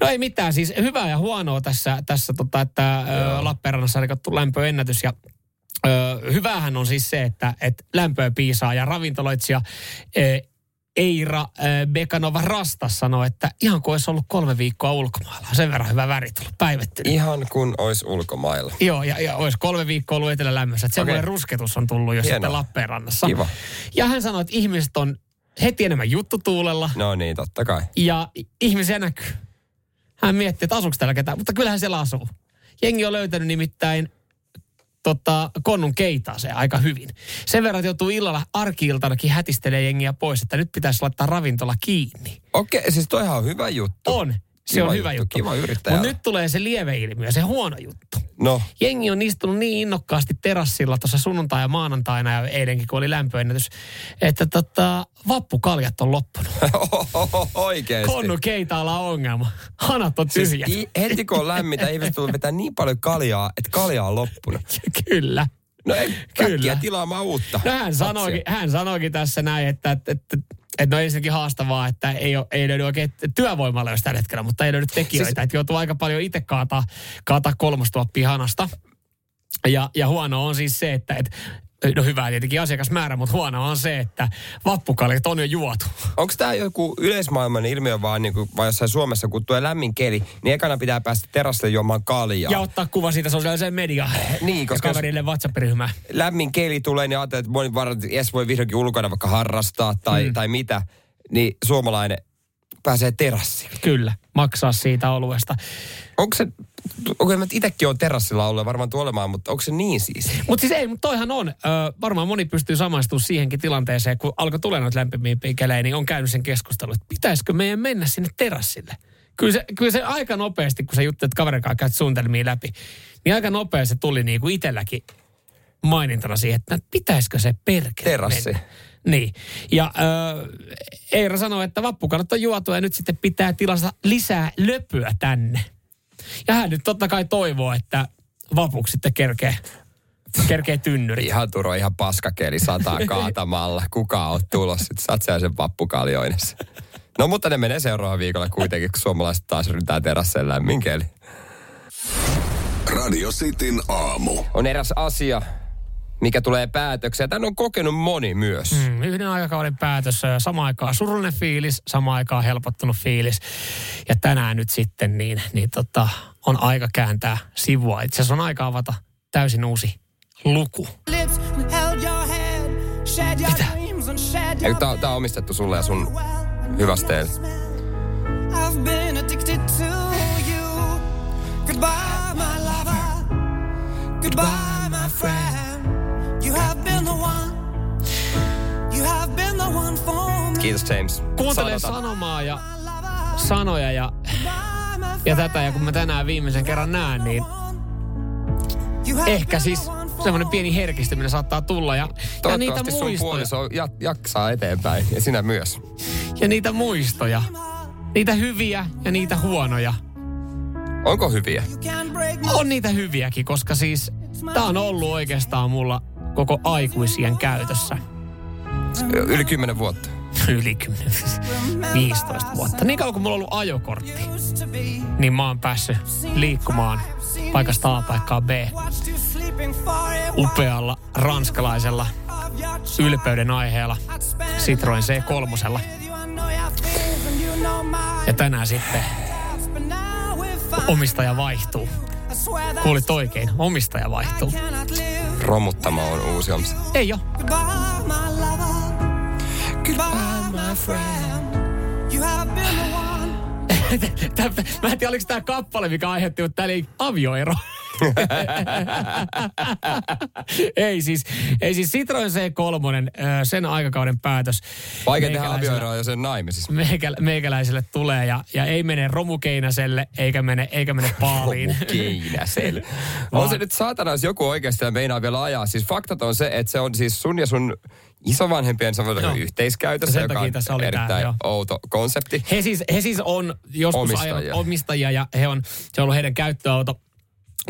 No ei mitään, siis hyvää ja huonoa tässä, tässä tota, että ö, Lappeenrannassa on rikottu lämpöennätys ja Öö, hyvähän on siis se, että, että lämpöä piisaa ja ravintoloitsija ö, Eira ö, Bekanova Rastas sanoi, että ihan kuin olisi ollut kolme viikkoa ulkomailla. Sen verran hyvä väri tullut päivettynyt. Ihan kun olisi ulkomailla. Joo, ja, ja olisi kolme viikkoa ollut etelälämmössä. Että semmoinen Okei. rusketus on tullut jo Hienoa. sitten Lappeenrannassa. Kiva. Ja hän sanoi, että ihmiset on heti enemmän juttutuulella No niin, totta kai. ja ihmisiä näkyy. Hän miettii, että asuuko täällä ketään, mutta kyllähän siellä asuu. Jengi on löytänyt nimittäin tota, konnun keitaaseen aika hyvin. Sen verran, että joutuu illalla arki-iltanakin hätistelee jengiä pois, että nyt pitäisi laittaa ravintola kiinni. Okei, siis toihan on hyvä juttu. On. Se Kiva on hyvä juttu, juttu. kiva yrittäjällä. Mutta nyt tulee se lieveilmiö, se huono juttu. No, Jengi on istunut niin innokkaasti terassilla tuossa sunnuntai ja maanantaina ja eilenkin, kun oli lämpöennätys, että tota, vappukaljat on loppunut. oikeesti. Konnu keitaalla on ongelma. Hanat on Siis tyhjät. i- heti kun on lämmintä, ihmiset tulee vetää niin paljon kaljaa, että kalja on loppunut. Kyllä. No ei, Kyllä. tilaamaan uutta. No hän sanoikin, hän sanoikin tässä näin, että, että, että että no ensinnäkin haastavaa, että ei, ole, ei löydy oikein työvoimalla jos tällä hetkellä, mutta ei löydy tekijöitä. Siis... Että joutuu aika paljon itse kaataa, kaataa kolmostuoppia hanasta. Ja, ja huono on siis se, että et, no hyvä tietenkin asiakasmäärä, mutta huono on se, että vappukaljat on jo juotu. Onko tämä joku yleismaailman ilmiö vaan, niin kuin, vai jossain Suomessa, kun tulee lämmin keli, niin ekana pitää päästä terassille juomaan kaljaa. Ja ottaa kuva siitä sosiaaliseen mediaan. Niin, koska ja kaverille WhatsApp-ryhmään. lämmin keli tulee, niin ajattelee, että moni varmaan, jes voi vihdoinkin ulkona vaikka harrastaa tai, mm. tai mitä, niin suomalainen pääsee terassille. Kyllä, maksaa siitä oluesta. Onko se, okei mä itsekin on terassilla ollut varmaan tulemaan, mutta onko se niin siis? Mutta siis ei, mutta toihan on. Ö, varmaan moni pystyy samaistumaan siihenkin tilanteeseen, kun alkoi tulla noita lämpimimpiä kelejä, niin on käynyt sen keskustelun, että pitäisikö meidän mennä sinne terassille. Kyllä se, kyllä se aika nopeasti, kun sä juttelet kaverin kanssa, käyt suunnitelmia läpi, niin aika nopeasti se tuli niin kuin itselläkin mainintana siihen, että pitäisikö se perkele Terassi. mennä. Niin. Ja äh, Eira sanoi, että vappukalat on juotu ja nyt sitten pitää tilasta lisää löpyä tänne. Ja hän nyt totta kai toivoo, että vapuksi sitten kerkee, kerkee tynnyri. Ihan Turo, ihan paskakeli sataa kaatamalla. Kuka on tulos? Sitten saat siellä sen vappukaljoinessa. No mutta ne menee seuraavalla viikolla kuitenkin, kun suomalaiset taas ryntää terasseen lämmin keli. Radio Cityn aamu. On eräs asia, mikä tulee päätökseen. Tän on kokenut moni myös. Mm. Yhden aikakauden päätös, ö, samaan aikaan surullinen fiilis, samaan aikaan helpottunut fiilis. Ja tänään nyt sitten niin, niin tota, on aika kääntää sivua. Itse asiassa on aika avata täysin uusi luku. Mitä? Eikö tää, tää on omistettu sulle ja sun hyvästeelle? My lover. Goodbye, my friend. Kiitos James. Kuuntelee Sanota. sanomaa ja sanoja ja, ja tätä. Ja kun mä tänään viimeisen kerran näen, niin ehkä siis semmoinen pieni herkistyminen saattaa tulla. Ja, ja niitä sun muistoja. puoliso ja, jaksaa eteenpäin ja sinä myös. Ja niitä muistoja. Niitä hyviä ja niitä huonoja. Onko hyviä? On niitä hyviäkin, koska siis tää on ollut oikeastaan mulla koko aikuisien käytössä. Yli kymmenen vuotta. Yli 10, 15 vuotta. Niin kauan kuin mulla on ollut ajokortti, niin mä oon päässyt liikkumaan paikasta A paikkaan B upealla ranskalaisella ylpeyden aiheella Citroen C3. with you. I know your fears and you know mine. Ja tänään sitten omistaja vaihtuu. Kuulit oikein, omistaja vaihtuu. Romuttama on uusi omista. Ei oo. Goodbye, Mä en tiedä, oliko tämä kappale, mikä aiheutti, mutta tää oli avioero. ei siis, ei siis Citroen C3, ö, sen aikakauden päätös. Vaikea tehdä avioeroa jo sen naimisissa. Meikä, meikäläiselle tulee ja, ja ei mene romukeinäselle eikä mene, eikä mene paaliin. Keinäsel. on se nyt saatana, jos joku oikeasti meinaa vielä ajaa. Siis faktat on se, että se on siis sun ja sun isovanhempien Joo. yhteiskäytössä, joka on tässä oli erittäin joo. outo konsepti. He siis, he siis on joskus Omistajia. ajanut omistajia ja he on, se on ollut heidän käyttöauto.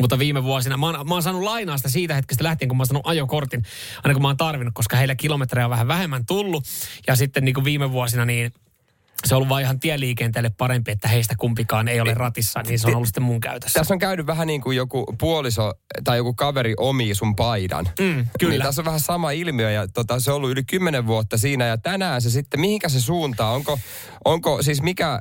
Mutta viime vuosina, mä oon, mä oon saanut lainaa sitä siitä hetkestä lähtien, kun mä oon saanut ajokortin, aina kun mä oon tarvinnut, koska heillä kilometrejä on vähän vähemmän tullut. Ja sitten niin kuin viime vuosina, niin se on ollut vaan ihan tieliikenteelle parempi, että heistä kumpikaan ei ole ratissa, niin se on ollut sitten mun käytössä. Tässä on käynyt vähän niin kuin joku puoliso tai joku kaveri omii sun paidan. Mm, kyllä. Niin tässä on vähän sama ilmiö ja tota, se on ollut yli kymmenen vuotta siinä ja tänään se sitten, mihinkä se suuntaa? Onko, onko siis mikä äh,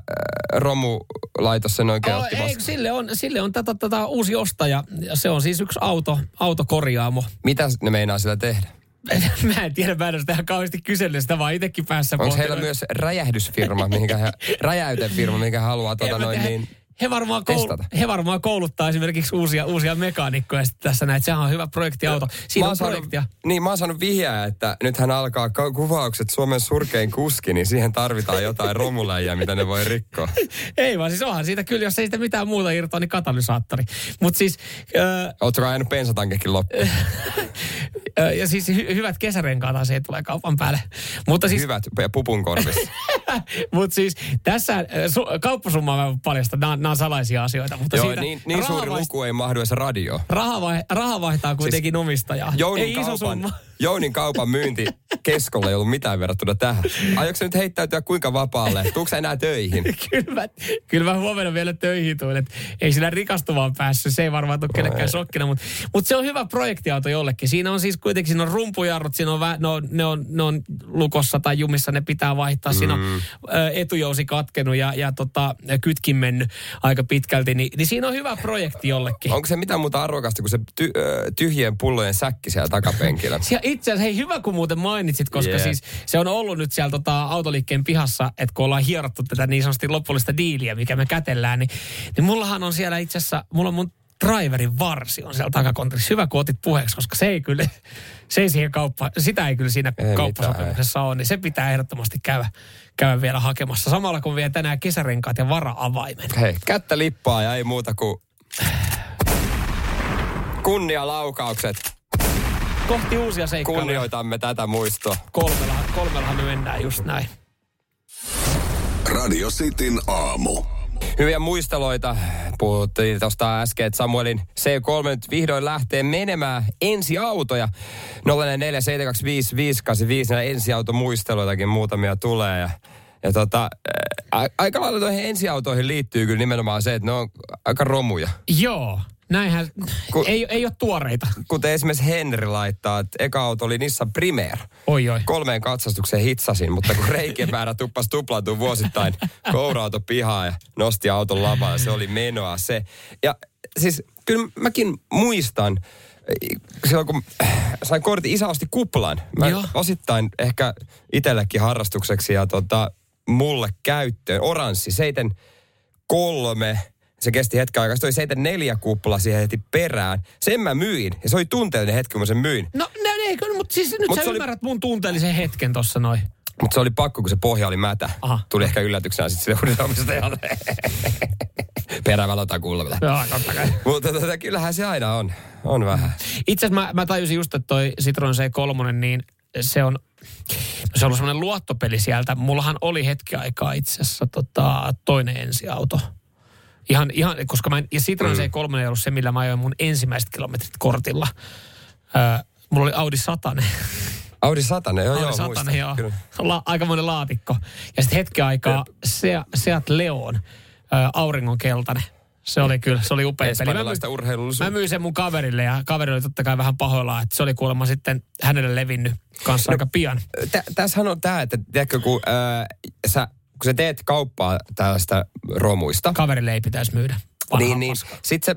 romulaitos sen oikein Oh, otti ei, sille on, sille on tätä, tätä uusi ostaja. Ja se on siis yksi auto, autokorjaamo. Mitä ne meinaa sillä tehdä? mä en tiedä, mä en ole sitä ihan kauheasti kysellyt sitä, vaan itsekin päässä Onko heillä myös räjähdysfirma, mihinkä he, räjäytefirma, mikä haluaa mä noin tiedä. niin... he, varmaan koul- testata. he varmaan kouluttaa esimerkiksi uusia, uusia mekaanikkoja tässä näin. Sehän on hyvä projektiauto. Siinä Mä on saanut, projektia. niin, mä oon saanut vihjää, että nythän alkaa ka- kuvaukset Suomen surkein kuski, niin siihen tarvitaan jotain romuläjiä, mitä ne voi rikkoa. Ei vaan siis onhan siitä kyllä, jos ei sitä mitään muuta irtoa, niin katalysaattori. Mutta siis, öö, Ootko ajanut bensatankekin loppuun? ja siis hy- hyvät kesärenkaat se tulee kaupan päälle. Mutta siis, Hyvät ja pupun korvissa. mutta siis tässä äh, su- kauppasummaa mä en paljasta, nämä, nämä on salaisia asioita. Mutta Joo, siitä niin, niin suuri raha, luku ei mahdu edes radio. raha, vai, raha vaihtaa kuitenkin siis omistajaa. Jounin ei iso kaupan, summa. Jounin kaupan myynti keskolla ei ollut mitään verrattuna tähän. Aiotko nyt heittäytyä kuinka vapaalle? Tuutko sä enää töihin? kyllä, mä, kyllä mä huomenna vielä töihin tuun, että ei sillä rikastuvaan päässyt. Se ei varmaan tule kenellekään shokkina, mutta, mutta se on hyvä projektiauto jollekin. Siinä on siis kuitenkin, siinä on rumpujarrut, siinä on, vä, ne, on, ne, on, ne on lukossa tai jumissa, ne pitää vaihtaa. Siinä on ö, etujousi katkenut ja, ja tota, kytkin mennyt aika pitkälti, niin, niin siinä on hyvä projekti jollekin. Onko se mitään muuta arvokasta kuin se ty- tyhjien pullojen säkki siellä takapenkillä? Ja itse asiassa, hei hyvä kun muuten mainitsit, koska Jep. siis se on ollut nyt siellä tota, autoliikkeen pihassa, että kun ollaan hierottu tätä niin sanotusti lopullista diiliä, mikä me kätellään, niin, niin mullahan on siellä itse asiassa, mulla on mun driverin varsi on siellä takakontrissa. Hyvä, kun otit puheeksi, koska se ei kyllä, se ei siihen kauppa, sitä ei kyllä siinä Ei kauppasopimuksessa ole, niin se pitää ehdottomasti käydä, käydä vielä hakemassa. Samalla kun vie tänään kesärenkaat ja vara-avaimen. Hei, kättä lippaa ja ei muuta kuin kunnialaukaukset. Kohti uusia seikkailuja. Kunnioitamme tätä muistoa. Kolmellahan, kolmellahan me mennään just näin. Radio Cityn aamu. Hyviä muisteloita. Puhuttiin tuosta äsken, että Samuelin C3 nyt vihdoin lähtee menemään ensiautoja. 0447255855 näitä ensiautomuisteloitakin muutamia tulee. Ja, ja tota, ää, aika lailla noihin ensiautoihin liittyy kyllä nimenomaan se, että ne on aika romuja. Joo, näinhän, Kun- ei, ei ole tuoreita. Kuten esimerkiksi Henri laittaa, että eka auto oli Nissan Primer. Oi oi. Kolmeen katsastukseen hitsasin, mutta kun reikien määrä tuppasi tuplaantua vuosittain, koura-auto pihaa ja nosti auton lavaan, se oli menoa se. Ja siis kyllä mäkin muistan, silloin kun sain kortin, isä osti kuplan. Mä Joo. osittain ehkä itsellekin harrastukseksi ja tota, mulle käyttöön. Oranssi, seiten kolme. Se kesti hetken aikaa. Se toi seiten neljä kupla siihen heti perään. Sen mä myin. Ja se oli tunteellinen hetki, kun mä sen myin. No ne, eikö, mutta siis nyt Mut sä oli- ymmärrät mun tunteellisen hetken tossa noin. Mutta se oli pakko, kun se pohja oli mätä. Aha. Tuli ehkä yllätyksenä sitten sille uudelle omistajalle. Perävalotakulla. Joo, totta kai. Mutta tota, kyllähän se aina on. On vähän. Itse asiassa mä, mä tajusin just, että toi Citroen C3, niin se on, se on ollut semmoinen luottopeli sieltä. Mullahan oli hetki aikaa itse asiassa tota, toinen ensiauto. Ihan, ihan, koska mä en, ja Citroen mm. C3 ei ollut se, millä mä ajoin mun ensimmäiset kilometrit kortilla. Öö, mulla oli Audi 100. Audi 100, joo, Audi joo, 100, muistan. joo. Kyllä. La, aikamoinen laatikko. Ja sitten hetki aikaa Seat, Seat Leon, ö, auringon keltainen. Se oli kyllä, se oli upea peli. Mä, mä myin sen mun kaverille ja kaveri oli totta kai vähän pahoillaan, että se oli kuulemma sitten hänelle levinnyt kanssa No, aika pian. Tä, tässähän on tämä, että tiedätkö, kun, ää, sä, kun sä teet kauppaa tästä romuista, Kaverille ei pitäisi myydä. Vanhaa niin, niin paskaa. sit se,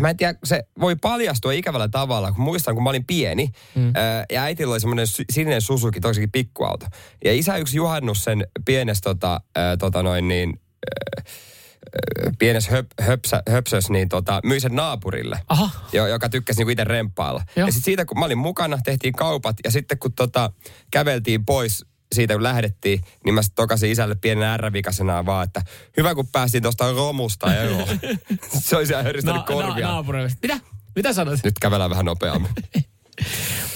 mä en tiedä, se voi paljastua ikävällä tavalla, kun muistan, kun mä olin pieni, mm. ää, ja äitillä oli semmoinen sininen Suzuki, toisikin pikkuauto. Ja isä yksi juhannus sen pienes tota, ää, tota noin niin, ää, ää, pienes höp, höpsä, höpsös, niin tota, myi sen naapurille. Aha. Jo, joka tykkäsi niinku itse remppailla. Joo. Ja sitten siitä, kun mä olin mukana, tehtiin kaupat, ja sitten kun tota, käveltiin pois siitä, kun lähdettiin, niin mä tokasin isälle pienen ärrävikasena vaan, että hyvä kun päästiin tuosta romusta eroon. se olisi ihan höristänyt korvia. naapuri. Mitä? Mitä sanoit? Nyt kävellään vähän nopeammin.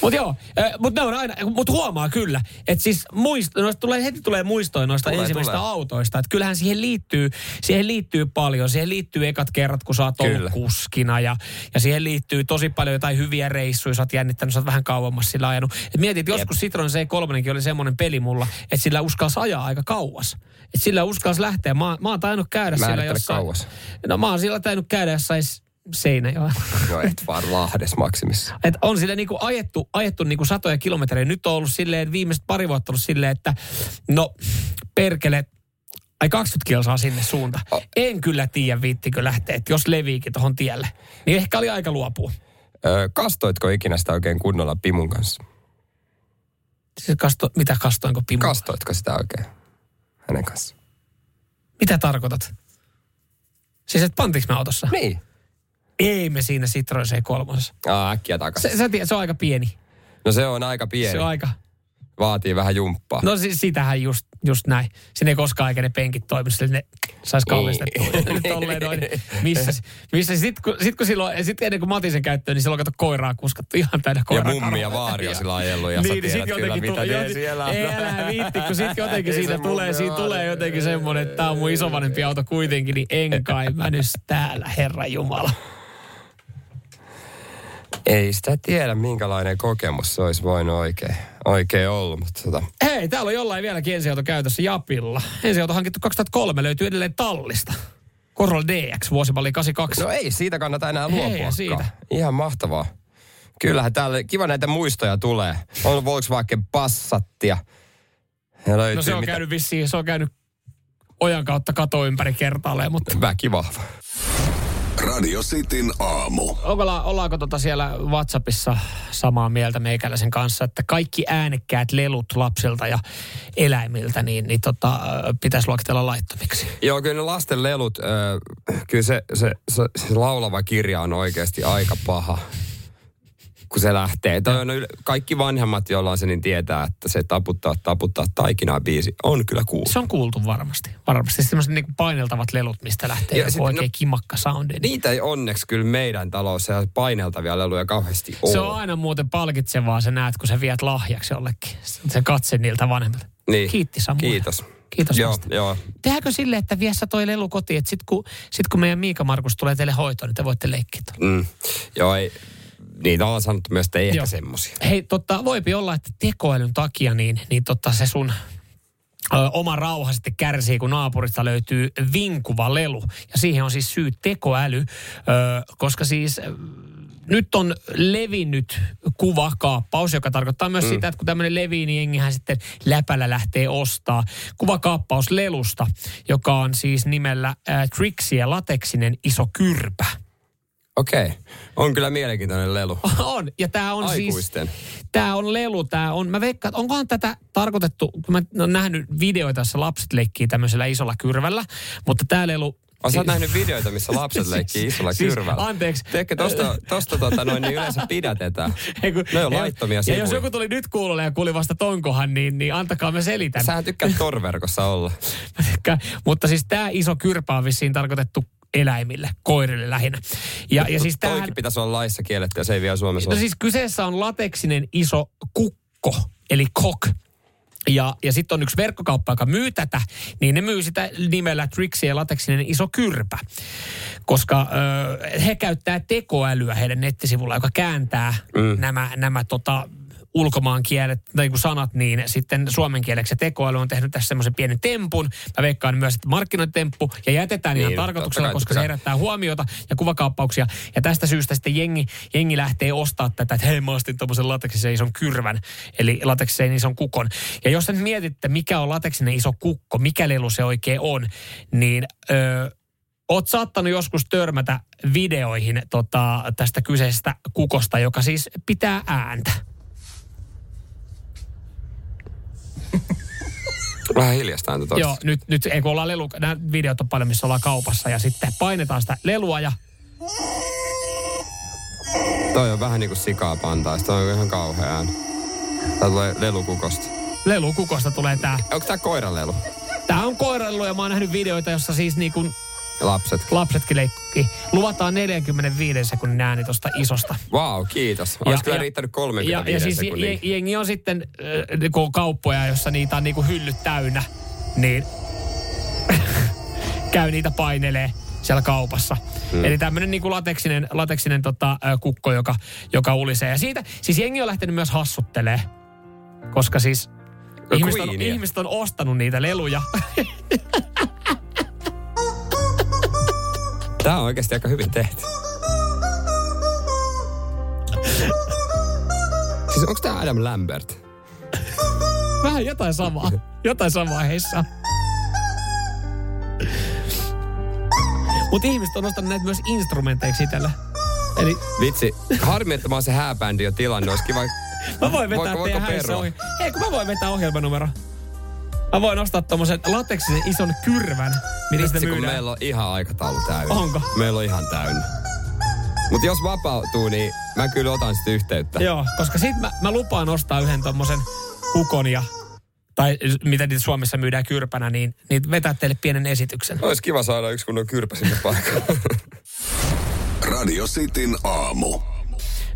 Mutta joo, mutta ne on aina, mutta huomaa kyllä, että siis muist, noista tulee, heti tulee muistoja noista Tulee, ensimmäistä tulee. autoista. Että kyllähän siihen liittyy, siihen liittyy paljon. Siihen liittyy ekat kerrat, kun sä oot ollut kuskina ja, ja siihen liittyy tosi paljon jotain hyviä reissuja. Sä oot jännittänyt, sä oot vähän kauemmas sillä ajanut. Et mietit, että joskus Citroen C3 oli semmoinen peli mulla, että sillä uskalsi ajaa aika kauas. Että sillä uskalsi lähteä. Mä, mä oon tainnut käydä Määrittele jossain. kauas. No mä oon sillä tainnut käydä jossain Seinäjoella. No et vaan Lahdes maksimissa. Et on sille niinku ajettu, ajettu niinku satoja kilometrejä. Nyt on ollut silleen, viimeiset pari vuotta ollut silleen, että no perkele, ai 20 kilsaa sinne suunta. O- En kyllä tiedä, viittikö lähteä, että jos leviikin tuohon tielle. Niin ehkä oli aika luopua. Öö, kastoitko ikinä sitä oikein kunnolla Pimun kanssa? Siis kasto, mitä kastoinko Pimu? Kastoitko sitä oikein hänen kanssa? Mitä tarkoitat? Siis et pantiinko me autossa? Niin. Ei me siinä Citroen C3. Aa, äkkiä takaisin. Se, sä tiedät, se on aika pieni. No se on aika pieni. Se on aika... Vaatii vähän jumppaa. No siis sitähän just, just näin. Siinä ei koskaan eikä ne penkit toimi, sillä ne saisi kallistettua. Niin. Tolleen noin. Missä, missä sit, kun, sit kun silloin, sit ennen kuin Matisen käyttöön, niin silloin kato koiraa kuskattu ihan täynnä ja koiraa. mummi ja vaari on sillä ajellut ja sä niin, niin tiedät sit kyllä, jotenkin mitä jot- siellä Ei älä viitti, kun sit jotenkin siitä se tulee, siitä tulee jotenkin semmoinen, että tää on mun isovanhempi auto kuitenkin, niin en kai mä nyt täällä, herra Jumala. Ei sitä tiedä, minkälainen kokemus se olisi voinut oikein, oikein ollut. Mutta tota, Hei, täällä on jollain vieläkin ensiauto käytössä Japilla. Ensiauto hankittu 2003, löytyy edelleen tallista. Corolla DX, vuosimalli 82. no ei siitä kannata enää Ei, luopua. siitä. Ihan mahtavaa. Kyllähän täällä kiva näitä muistoja tulee. On Volkswagen Passattia. Ja löytyy No se on mitä- käynyt vissiin, se on käynyt ojan kautta kato ympäri kertaalleen, mutta Väkivahva. Radio Cityn aamu. Olla, ollaanko tota siellä WhatsAppissa samaa mieltä meikäläisen kanssa, että kaikki äänekkäät lelut lapsilta ja eläimiltä, niin, niin tota, ö, pitäisi luokitella laittomiksi. Joo, kyllä ne lasten lelut, äh, kyllä se, se, se, se laulava kirja on oikeasti aika paha, kun se lähtee. Toi on yle, kaikki vanhemmat, joilla on se, niin tietää, että se taputtaa, taputtaa taikinaa biisi on kyllä kuultu. Se on kuultu varmasti. Varmasti semmoiset niin paineltavat lelut, mistä lähtee Ja sit- oikein no- kimakka soundi. Niitä ei onneksi kyllä meidän talossa ja paineltavia leluja kauheasti ole. se on aina muuten palkitsevaa, sä näet, kun sä viet lahjaksi jollekin. Se katse niiltä vanhemmilta. Niin. Kiitti Samuel. Kiitos. Kiitos Joo, joo. Tehdäänkö sille, että vie sä toi lelu kotiin, että sit kun, sit kun meidän Miika Markus tulee teille hoitoon, niin te voitte leikkiä. Mm. Joo, ei, niitä on sanottu myös, että ei Joo. ehkä semmosia. Hei, totta, voipi olla, että tekoälyn takia niin, niin totta, se sun ö, oma rauha sitten kärsii, kun naapurista löytyy vinkuva lelu. Ja siihen on siis syy tekoäly, ö, koska siis nyt on levinnyt kuvakaappaus, joka tarkoittaa myös mm. sitä, että kun tämmöinen levii, niin jengihän sitten läpällä lähtee ostaa. Kuvakaappaus lelusta, joka on siis nimellä äh, Trixie lateksinen iso kyrpä. Okei, on kyllä mielenkiintoinen lelu. On, ja tämä on Aikuisten. siis... Tämä on lelu, tämä on... Mä veikkaan, että onkohan tätä tarkoitettu, kun mä oon nähnyt videoita, joissa lapset leikkii tämmöisellä isolla kyrvällä, mutta tämä lelu... Sä oot nähnyt videoita, missä lapset leikkii isolla Siis, kyrvällä. anteeksi. Teekö tosta, tosta tota noin, niin yleensä pidätetään. Ei, kun- Ne on ei, laittomia Ja jos joku tuli nyt kuulolle ja kuuli vasta tonkohan, niin, niin antakaa me selitän. Sähän tykkäät torverkossa olla. Mä tykkään. Mutta siis tämä iso kyrpä on vissiin tarkoitettu eläimille, koirille lähinnä. Ja, ja siis tämähän, Toikin pitäisi olla laissa kielletty ja se ei vielä Suomessa No ole. siis kyseessä on lateksinen iso kukko, eli kok. Ja, ja sitten on yksi verkkokauppa, joka myy tätä, niin ne myy sitä nimellä Trixie ja lateksinen iso kyrpä. Koska ö, he käyttää tekoälyä heidän nettisivulla, joka kääntää mm. nämä, nämä tota, ulkomaan kielet, tai kun sanat, niin sitten suomen kieleksi tekoäly on tehnyt tässä semmoisen pienen tempun. Mä veikkaan myös, että markkinointemppu ja jätetään ihan Niin, tarkoituksella, totta kai, koska se herättää huomiota ja kuvakaappauksia. Ja tästä syystä sitten jengi, jengi lähtee ostaa tätä, että hei mä ostin tuommoisen lateksisen ison kyrvän, eli lateksisen ison kukon. Ja jos nyt mietit, että mikä on lateksinen iso kukko, mikä lelu se oikein on, niin... Öö, Oot saattanut joskus törmätä videoihin tota, tästä kyseisestä kukosta, joka siis pitää ääntä. Vähän hiljastaan tuosta. Joo, nyt, nyt ei kun ollaan lelu, nämä videot on paljon, missä ollaan kaupassa ja sitten painetaan sitä lelua ja Toi on vähän niinku sikaa pantaa. Toi on ihan kauhea ääni. Tää tulee lelukukosta. lelukukosta tulee tää. Onko tää koiran lelu? Tää on koiralelu ja mä oon nähnyt videoita, jossa siis niinku Lapset. Lapsetkin leikki. Luvataan 45 sekunnin ääni tuosta isosta. Wow, kiitos. Olisi kyllä riittänyt 35 ja, ja siis sekunnin. je- jengi on sitten, äh, on kauppoja, jossa niitä on niinku hyllyt täynnä, niin käy niitä painelee siellä kaupassa. Hmm. Eli tämmöinen niinku lateksinen, lateksinen tota, äh, kukko, joka, joka ulisee. Ja siitä, siis jengi on lähtenyt myös hassuttelee, koska siis ihmiset on, ihmiset on ostanut niitä leluja. Tämä on oikeasti aika hyvin tehty. Siis onko tämä Adam Lambert? Vähän jotain samaa. Jotain samaa heissä. Mutta ihmiset on ostanut näitä myös instrumenteiksi itselle. Eli Vitsi, harmi, että mä oon se hääbändi jo tilannut. Olisi kiva... mä voin vetää Voiko- teidän voiko häissä perua? Hei, kun mä voin vetää ohjelmanumero. Mä voin ostaa tommosen lateksisen ison kyrvän, mitä Vitsi, sitten kun meillä on ihan aikataulu täynnä. Onko? Meillä on ihan täynnä. Mutta jos vapautuu, niin mä kyllä otan sitten yhteyttä. Joo, koska sit mä, mä lupaan ostaa yhden tommosen kukon ja tai mitä niitä Suomessa myydään kyrpänä, niin, niin vetää teille pienen esityksen. Olisi kiva saada yksi kunnon kyrpä sinne paikalle. Radio Cityn aamu.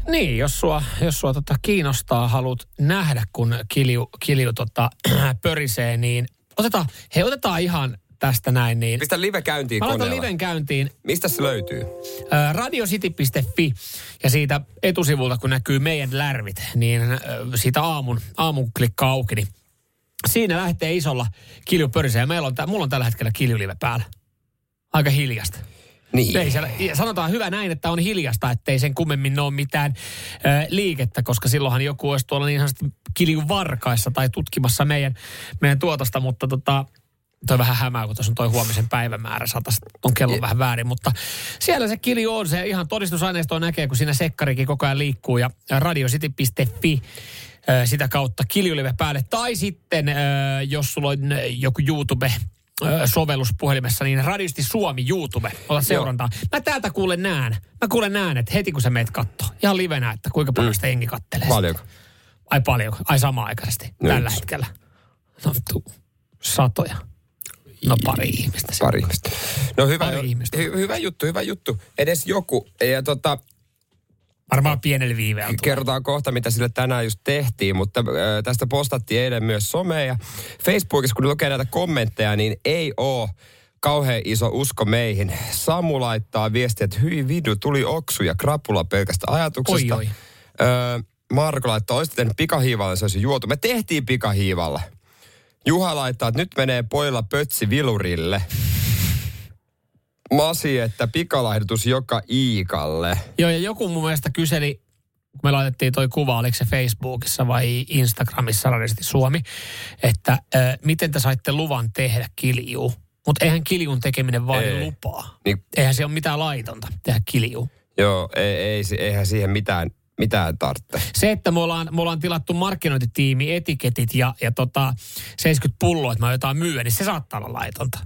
Niin, jos sua, jos sua tota kiinnostaa, haluat nähdä, kun kilju, kilju tota, pörisee, niin otetaan, hei otetaan ihan tästä näin, niin Pistä live käyntiin Mä koneella. liven käyntiin Mistä se löytyy? ää, radiocity.fi ja siitä etusivulta, kun näkyy meidän lärvit, niin ää, siitä aamun, aamun klikkaa auki, niin siinä lähtee isolla kilju pörisee. Ja meillä on, tää- mulla on tällä hetkellä kiljulive päällä. Aika hiljasta. Niin. Ei siellä, sanotaan hyvä näin, että on hiljasta, ettei sen kummemmin ole mitään ö, liikettä, koska silloinhan joku olisi tuolla niin sanotusti kiljun varkaissa tai tutkimassa meidän, meidän tuotosta, mutta tota, toi vähän hämää, kun tuossa on toi huomisen päivämäärä, saatas, on kello Je- vähän väärin, mutta siellä se kilju on, se ihan todistusaineistoa näkee, kun siinä sekkarikin koko ajan liikkuu ja radiocity.fi sitä kautta kiljulive päälle. Tai sitten, jos sulla on joku YouTube sovellus puhelimessa, niin Radiosti Suomi YouTube, ota seurantaa. Mä täältä kuulen näen. Mä kuulen näen, että heti kun sä meet katto, ihan livenä, että kuinka paljon sitä jengi kattelee. Paljonko? Ai paljon, ai sama-aikaisesti No tällä yksi. hetkellä. No tu, satoja. No pari ihmistä. Pari ihmistä. No hyvä, Pari ihmistä. hy, hyvä juttu, hyvä juttu. Edes joku. Ja tota, Varmaan pienellä viiveellä. kerrotaan kohta, mitä sille tänään just tehtiin, mutta äh, tästä postattiin eilen myös someen ja Facebookissa, kun lukee näitä kommentteja, niin ei oo kauhean iso usko meihin. Samu laittaa viestiä, että hyi vidu, tuli oksu ja krapula pelkästä ajatuksesta. Oi, oi. Öö, Marko laittaa, olisit tehnyt pikahiivalla, se olisi juotu. Me tehtiin pikahiivalla. Juha laittaa, että nyt menee poilla pötsi vilurille. Masi, että pikalahdutus joka Iikalle. Joo, ja joku mun mielestä kyseli, kun me laitettiin toi kuva, oliko se Facebookissa vai Instagramissa Radiosti Suomi, että ö, miten te saitte luvan tehdä kiljuu. Mutta eihän kiljun tekeminen vaadi Ei. lupaa. Niin Eihän se ole mitään laitonta tehdä kiljuu. Joo, ei, ei, eihän siihen mitään, mitään tarvitse. Se, että me ollaan, me ollaan tilattu markkinointitiimi, etiketit ja, ja tota 70 pulloa, että mä jotain myy, niin se saattaa olla laitonta.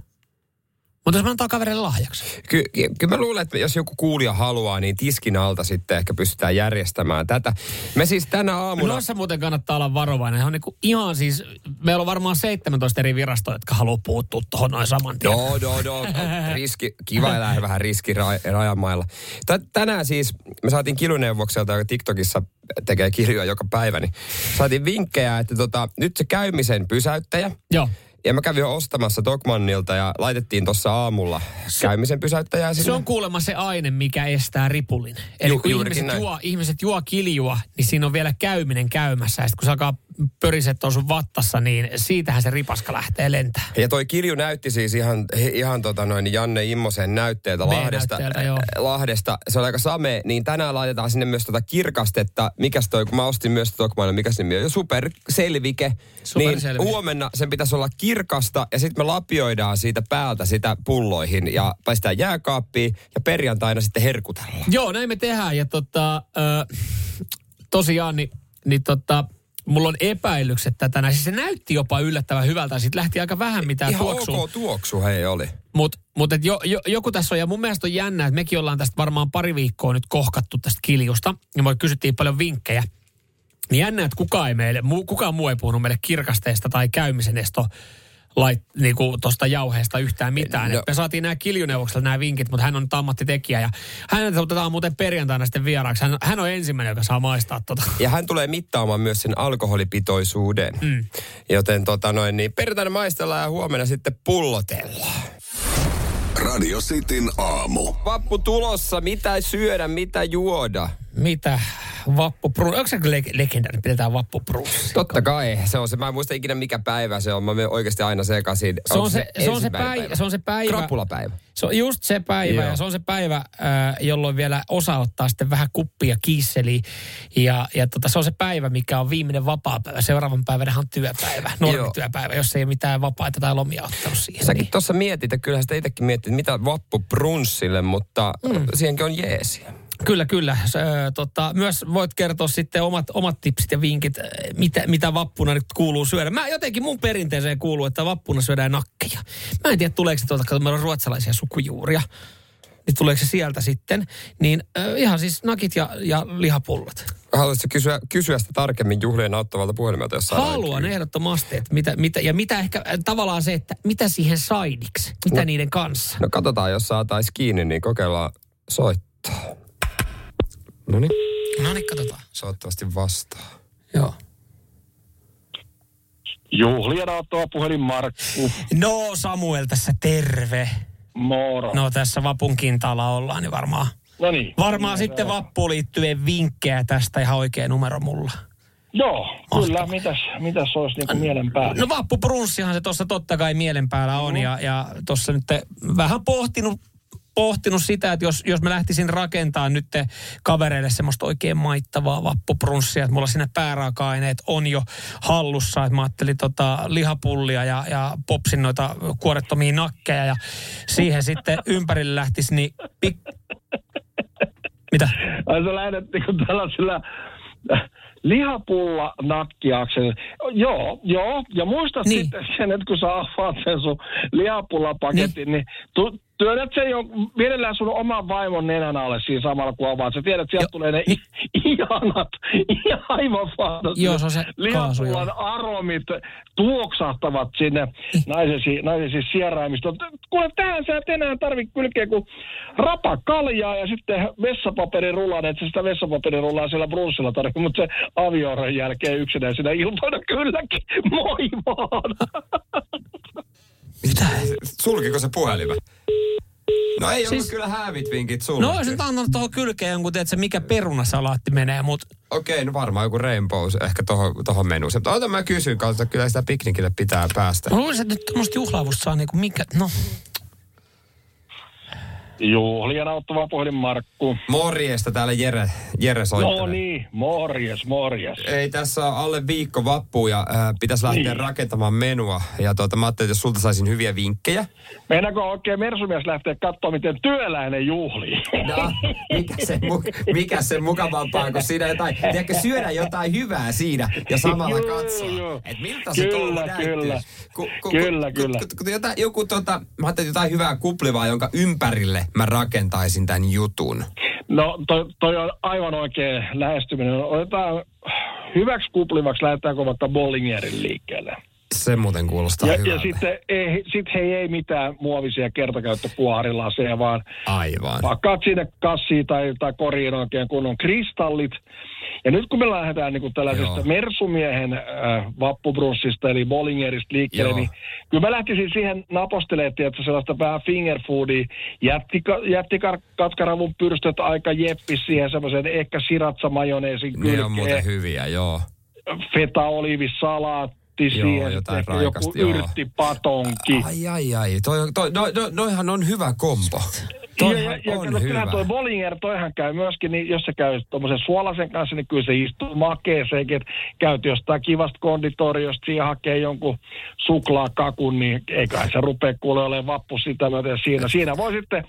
Mutta jos mä antaa kaverille lahjaksi. Ky- ky- kyllä mä luulen, että jos joku kuulija haluaa, niin tiskin alta sitten ehkä pystytään järjestämään tätä. Me siis tänä aamuna... Noissa muuten kannattaa olla varovainen. Se on niinku ihan siis, meillä on varmaan 17 eri virastoa, jotka haluaa puuttua tuohon noin saman tien. Joo, joo, joo. Riski, kiva elää vähän riskirajamailla. Tä- Tänään siis me saatiin kiluneuvokselta, joka TikTokissa tekee kirjoja joka päivä, niin saatiin vinkkejä, että tota, nyt se käymisen pysäyttäjä. Joo. Ja mä kävin jo ostamassa Dogmannilta ja laitettiin tuossa aamulla käymisen pysäyttäjää sinne. Se on kuulemma se aine, mikä estää ripulin. Eli Ju- kun ihmiset näin. juo, ihmiset juo kiljua, niin siinä on vielä käyminen käymässä. Ja sitten kun se alkaa pöriset on sun vattassa, niin siitähän se ripaska lähtee lentää. Ja toi Kilju näytti siis ihan, ihan tota noin Janne Immosen näytteeltä Lahdesta. Joo. äh, Lahdesta. Se on aika same. Niin tänään laitetaan sinne myös tota kirkastetta. Mikäs toi, kun mä ostin myös Tokmaille, mikäs nimi on? Super Selvike. Superselvike. Niin huomenna sen pitäisi olla kirkasta ja sitten me lapioidaan siitä päältä sitä pulloihin ja paistaa jääkaappiin ja perjantaina sitten herkutellaan. Joo, näin me tehdään. Ja tota, ö, tosiaan, niin, niin tota, mulla on epäilykset tätä. näin. Siis se näytti jopa yllättävän hyvältä. Sitten lähti aika vähän mitään Ihan tuoksua. ok tuoksu hei oli. Mutta mut et jo, jo, joku tässä on, ja mun mielestä on jännä, että mekin ollaan tästä varmaan pari viikkoa nyt kohkattu tästä kiljusta. Ja me kysyttiin paljon vinkkejä. Niin jännä, että kukaan, ei meille, kukaan muu ei puhunut meille kirkasteesta tai käymisen esto lait, niinku tosta jauheesta yhtään mitään. No. Me saatiin nämä kiljoneuvoksella nämä vinkit, mutta hän on nyt ammattitekijä ja hänet otetaan muuten perjantaina sitten vieraaksi. Hän, hän on ensimmäinen, joka saa maistaa tota. Ja hän tulee mittaamaan myös sen alkoholipitoisuuden. Mm. Joten tota noin, niin perjantaina maistellaan ja huomenna sitten pullotellaan. Radio Cityn aamu. Vappu tulossa, mitä syödä, mitä juoda? Mitä? Vappu Brunssi. Onko se le- legendaari? Pidetään Vappu Brunssi. Totta kai, se on se. Mä en muista ikinä mikä päivä se on. Mä menen oikeasti aina sekaisin. Se on se, se, on se, ensimmäinen päivä, se on se päivä. Krapulapäivä. Se on just se päivä Joo. ja se on se päivä, äh, jolloin vielä osa ottaa sitten vähän kuppia kiisseliä. Ja, ja tota, se on se päivä, mikä on viimeinen vapaa-päivä. Seuraavan päivänä on työpäivä, normityöpäivä, jos ei ole mitään vapaita tai lomia ottanut siihen. Säkin Niin. tuossa mietit, että kyllähän sitä itsekin mietit, mitä vappu brunssille, mutta mm. siihenkin on jeesiä. Kyllä, kyllä. Ö, tota, myös voit kertoa sitten omat, omat tipsit ja vinkit, mitä, mitä vappuna nyt kuuluu syödä. Mä jotenkin mun perinteeseen kuuluu, että vappuna syödään nakkeja. Mä en tiedä, tuleeko se tuolta, kun meillä on ruotsalaisia sukujuuria. Niin tuleeko se sieltä sitten. Niin ö, ihan siis nakit ja, ja lihapullot. Haluaisitko kysyä, kysyä sitä tarkemmin juhlien auttavalta puhelimelta, jos Haluan ehdottomasti, että mitä, mitä, ja mitä ehkä tavallaan se, että mitä siihen saidiksi, mitä No. niiden kanssa. No katsotaan, jos saataisiin kiinni, niin kokeillaan soittaa. No niin, No niin, katsotaan. soittavasti vastaa. Joo. Juhlien auttava puhelin Markku. No Samuel tässä terve. Moro. No tässä vapun kintaalla ollaan, niin varmaan, no niin. varmaan sitten vappuun liittyen vinkkejä tästä ihan oikea numero mulla. Joo, kyllä. Mitäs, mitäs olisi niinku mielen päällä? No vappu prunssihan se tuossa totta kai mielen päällä on ja, ja tuossa nyt vähän pohtinut, pohtinut sitä, että jos, jos mä lähtisin rakentamaan nyt kavereille semmoista oikein maittavaa vappuprunssia, että mulla sinne pääraaka-aineet on jo hallussa, että mä ajattelin tota lihapullia ja, ja popsin noita kuorettomia nakkeja ja siihen sitten ympärille lähtisi niin pik... Mitä? Ai sä lähdet niinku tällaisilla äh, lihapulla nakkiaksella. Joo, joo. Ja muista Niin. niin. sitten sen, että kun sä avaat sen sun lihapullapaketin, niin, niin tu, työnnät sen jo mielellään sun oman vaimon nenän alle siinä samalla kun avaat. Sä tiedät, että sieltä Jo, tulee ne ihanat, aivan fantastisia Joo, se on se kaasu, lihapullan joo. aromit tuoksahtavat sinne naisesi, naisesi sieraimistoon. Kuule, tähän sä et enää tarvitse kylkeä kuin rapa kaljaa ja sitten vessapaperirullan, että sä sitä vessapaperirullaa siellä brunssilla tarvitse, mutta se avioron jälkeen yksinäisenä iltoina kylläkin. Moi vaan! Mitä? Sulkiko se puhelimen? No ei siis... Ollut kyllä häävit vinkit sulki. No olisin antanut tuohon kylkeen jonkun, tiedätkö, mikä perunasalaatti menee, mutta Okei, no varmaan joku rainbow ehkä tohon, tohon menuun. Mutta ota mä kysyn, katsotaan, kyllä sitä piknikille pitää päästä. mä luulisin, että nyt tuommoista juhlaavusta saa niinku mikä, no Juhlien auttava puhelin Markku. Morjesta täällä Jere, Jere soittelee. No niin, morjes, morjes. Ei tässä on alle viikko vappu ja äh, pitäisi lähteä Niin. rakentamaan menua. Ja tuota, mä ajattelin, että jos sulta saisin hyviä vinkkejä. Meinaako oikein mersumies lähteä katsomaan, miten työläinen juhlii? No, mikä se, mu- mikä se mukavampaa, kun siinä jotain, tiedätkö, syödä jotain hyvää siinä ja samalla katsoa. joo. Että miltä se Kyllä, kyllä. Ku, ku, Kyllä, ku, kyllä. Ku, ku, jotain, joku tota, mä ajattelin jotain hyvää kuplivaa, jonka ympärille mä rakentaisin tämän jutun. No toi, toi on aivan oikein lähestyminen. Otetaan hyväksi kuplivaksi, lähdetäänkö vaikka Bollingerin liikkeelle. Se muuten kuulostaa Ja, ja sitten ei, sit hei, ei mitään muovisia kertakäyttöpuharilaseja, vaan Aivan. pakkaat sinne kassiin tai, tai koriin oikein kunnon kristallit. Ja nyt kun me lähdetään niin kuin tällaisesta Joo. Mersumiehen äh, vappubrunssista eli Bollingerista liikkeelle, Joo. niin kyllä mä lähtisin siihen napostelemaan, että sellaista vähän fingerfoodia, jättika, jättikatkaravun pyrstöt aika jeppis siihen semmoisen ehkä siratsa majoneesin Ne on muuten hyviä, joo. feta olivisalaatti Joo, siihen, jotain joku joo. yrttipatonki. Ai, ai, ai. Toi, toi, no, no, noihan on hyvä kombo. Ja, Toihan ja, ja on kato, hyvä. toi Bollinger, toihan käy myöskin, niin jos se käy tuommoisen suolasen kanssa, niin kyllä se istuu makeeseenkin, että käyt jostain kivasta konditoriosta, siihen hakee jonkun suklaakakun, niin eiköhän se rupea kuule olemaan vappu sitä myöten siinä. Siinä voi sitten,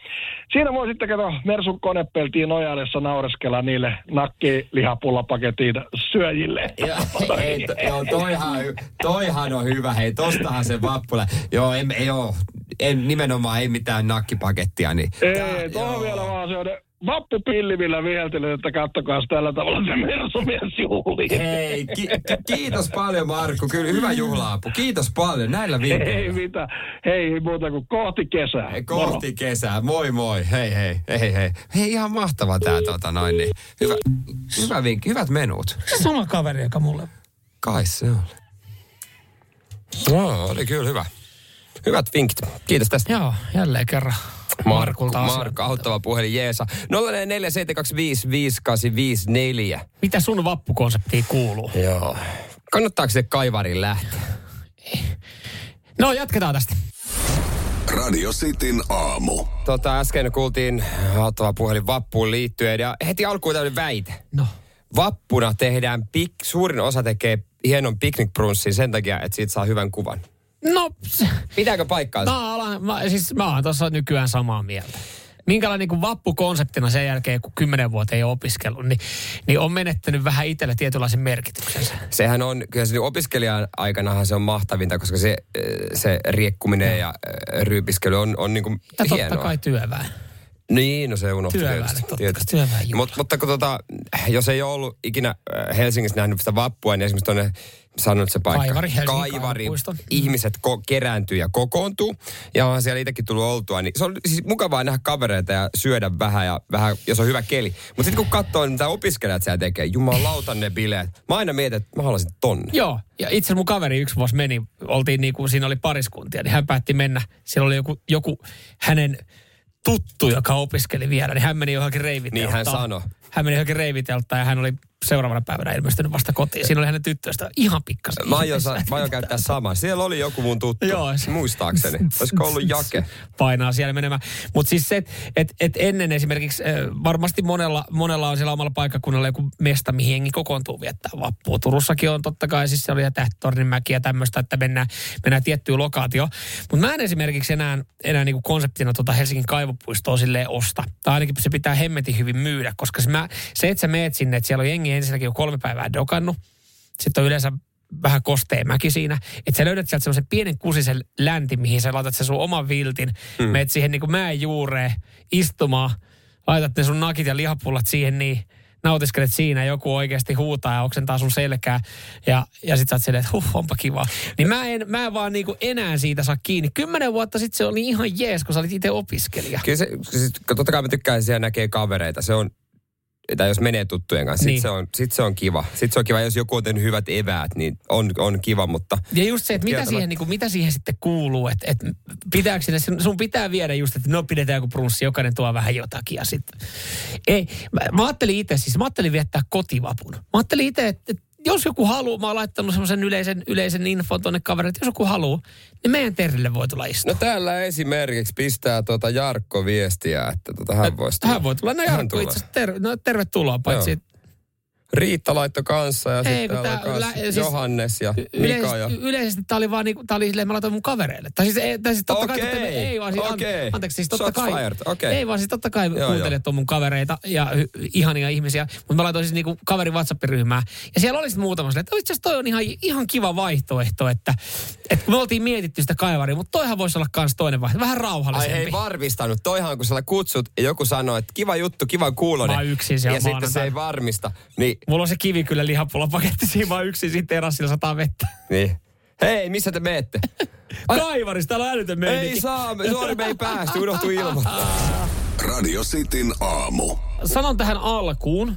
siinä voi sitten kato Mersun konepeltiin nojallessa naureskella niille nakkilihapullapaketin syöjille. Joo, ei, to, joo toihan, toihan on hyvä. Hei, tostahan se vappula. Joo, en, joo, en, nimenomaan ei mitään nakkipakettia. Niin, Ei, tuo on vielä vaan se vappupillimillä viheltelyt, että kattokaa tällä tavalla se Mersumies juhliin. Hei, ki- ki- kiitos paljon Markku. Kyllä hyvä juhlaapu. Kiitos paljon näillä Ei vinkkeillä. mitä, hei muuta kuin kohti kesää. Hei, Moro. kohti kesää. Moi moi. Hei hei. Hei hei. Hei ihan mahtava tää tota noin niin. Hyvä, hyvä vinkki. Hyvät menut. Se sama kaveri, joka mulle... Kai se oli. No, oli kyllä hyvä. Hyvät vinkit. Kiitos tästä. Joo, jälleen kerran. Markku, Markulta. Markku, auttava puhelin Jeesa. 0447255854. Mitä sun vappukonseptiin kuuluu? Joo. Kannattaako se kaivarin lähteä? No, jatketaan tästä. Radio Cityn aamu. Tota, äsken kuultiin auttava puhelin vappuun liittyen ja heti alkuun tämmöinen väite. No. Vappuna tehdään, pik- suurin osa tekee hienon piknikbrunssin sen takia, että siitä saa hyvän kuvan. No, Pitääkö paikkaansa? mä, alan, mä, siis mä oon tuossa nykyään samaa mieltä. Minkälainen niin vappukonseptina sen jälkeen, kun kymmenen vuotta ei ole opiskellut, niin, niin on menettänyt vähän itselle tietynlaisen merkityksensä. Sehän on, kyllä se opiskelijan aikanahan se on mahtavinta, koska se, eh, se riekkuminen ja eh, ryypiskely on, on niin kuin Ja totta hienoa. kai työväen. Niin, no se unohtui Työväelle, tietysti. totta tietysti. Mut, mutta kun tota, jos ei ole ollut ikinä äh, Helsingissä nähnyt sitä vappua, niin esimerkiksi tuonne sanonut se paikka. Kaivari, Helsingin Kaivari. Ihmiset ko- kerääntyy ja kokoontuu. Ja onhan siellä itsekin tullut oltua. Niin se on siis mukavaa nähdä kavereita ja syödä vähän, ja vähän jos on hyvä keli. Mutta sitten kun katsoo, mitä opiskelijat siellä tekee, jumalauta ne bileet. Mä aina mietin, että mä haluaisin tonne. Joo, ja itse asiassa mun kaveri yksi vuosi meni, oltiin niin kuin siinä oli pariskuntia, niin hän päätti mennä. Siellä oli joku, joku hänen tuttu, joka opiskeli vielä, niin hän meni johonkin reiviteltaan. Niin hän sanoi. Hän meni johonkin reiviteltaan ja hän oli seuraavana päivänä ilmestynyt vasta kotiin. Siinä oli hänen tyttöistä ihan pikkasen. Mä aion, sa- mä aion käyttää samaa. Siellä oli joku mun tuttu, Joo. muistaakseni. Olisiko ollut Jake? painaa siellä menemään. Mutta siis se, että et, et ennen esimerkiksi, äh, varmasti monella, monella on siellä omalla paikkakunnalla joku mesta, mihin jengi kokoontuu viettää vappua. Turussakin on totta kai, siis se oli ja ja tämmöistä, että mennään, mennään tiettyyn lokaatioon. Mutta mä en esimerkiksi enää, enää niinku konseptina tota Helsingin kaivopuistoa silleen osta. Tai ainakin se pitää hemmetin hyvin myydä, koska se, mä, se että sä meet sinne, että siellä on jengi ensinnäkin jo kolme päivää dokannut. Sitten on yleensä vähän kostea mäki siinä. Että sä löydät sieltä semmoisen pienen kusisen länti, mihin sä laitat sen sun oman viltin. Mm. Meet siihen niin kuin mäen juureen istumaan. Laitat ne sun nakit ja lihapullat siihen niin nautiskelet siinä, joku oikeasti huutaa ja oksentaa sun selkää. Ja, ja sit sä oot silleen, että huh, onpa kiva. Niin mä en, mä en vaan niinku enää siitä saa kiinni. Kymmenen vuotta sitten se oli ihan jees, kun sä olit itse opiskelija. Kyllä se, siis, totta kai mä tykkään, siellä näkee kavereita. Se on, tai jos menee tuttujen kanssa, Niin. sit, se on, sit se on kiva. Sitten se on kiva, jos joku on tehnyt hyvät eväät, niin on, on kiva, mutta Ja just se, että mitä siihen, niin kuin, mitä siihen sitten kuuluu, että, että pitääkö sinne, sun pitää viedä just, että no pidetään joku brunssi, jokainen tuo vähän jotakin ja sitten. Ei, mä, mä ajattelin itse siis, mä ajattelin viettää kotivapun. Mä ajattelin itse, että, että jos joku haluaa, mä oon laittanut semmoisen yleisen, yleisen infon tuonne kaverille, että jos joku haluaa, niin meidän Terrille voi tulla istua. No täällä esimerkiksi pistää tuota Jarkko viestiä, että tota hän voisi tulla. Hän voi tulla. No Jarkko, tulee. itse ter, no, tervetuloa, paitsi Joo. Että Riitta laitto kanssa ja Ei, sitten täällä on tää- kans lä- siis Johannes ja Mika Yleisesti, ja... yleisesti tää oli vaan niinku, tää oli silleen, mä laitoin mun kavereille. Tai siis, ei, tai siis totta kai, Okei, totta, ei vaan siis, an- okei. anteeksi, siis totta Shots kai, fired, okei. ei vaan siis totta kai Joo, kuuntelijat on mun kavereita ja hy, ihania ihmisiä, mutta mä laitoin siis niinku kaverin WhatsApp-ryhmään. Ja siellä oli sitten muutama silleen, että itse asiassa toi on ihan, ihan kiva vaihtoehto, että, että me oltiin mietitty sitä kaivaria, mutta toihan voisi olla kans toinen vaihtoehto, vähän Ai rauhallisempi. hei varmistanut. Toihan kun sä kutsut ja joku sanoo, että kiva juttu, kiva kuulonen. Mä yksin siellä Ja sitten se ei varmista. Niin, Mulla on se kivi kyllä lihapullapaketti siinä vaan yksin, sitten terassilla sataa vettä. niin. Hei, missä te meette? Kaivarissa, täällä on älytön meininki. Ei saa, me- sorry me ei päästy, unohtu ilmoittaa. Radio Cityn aamu. sanon tähän alkuun,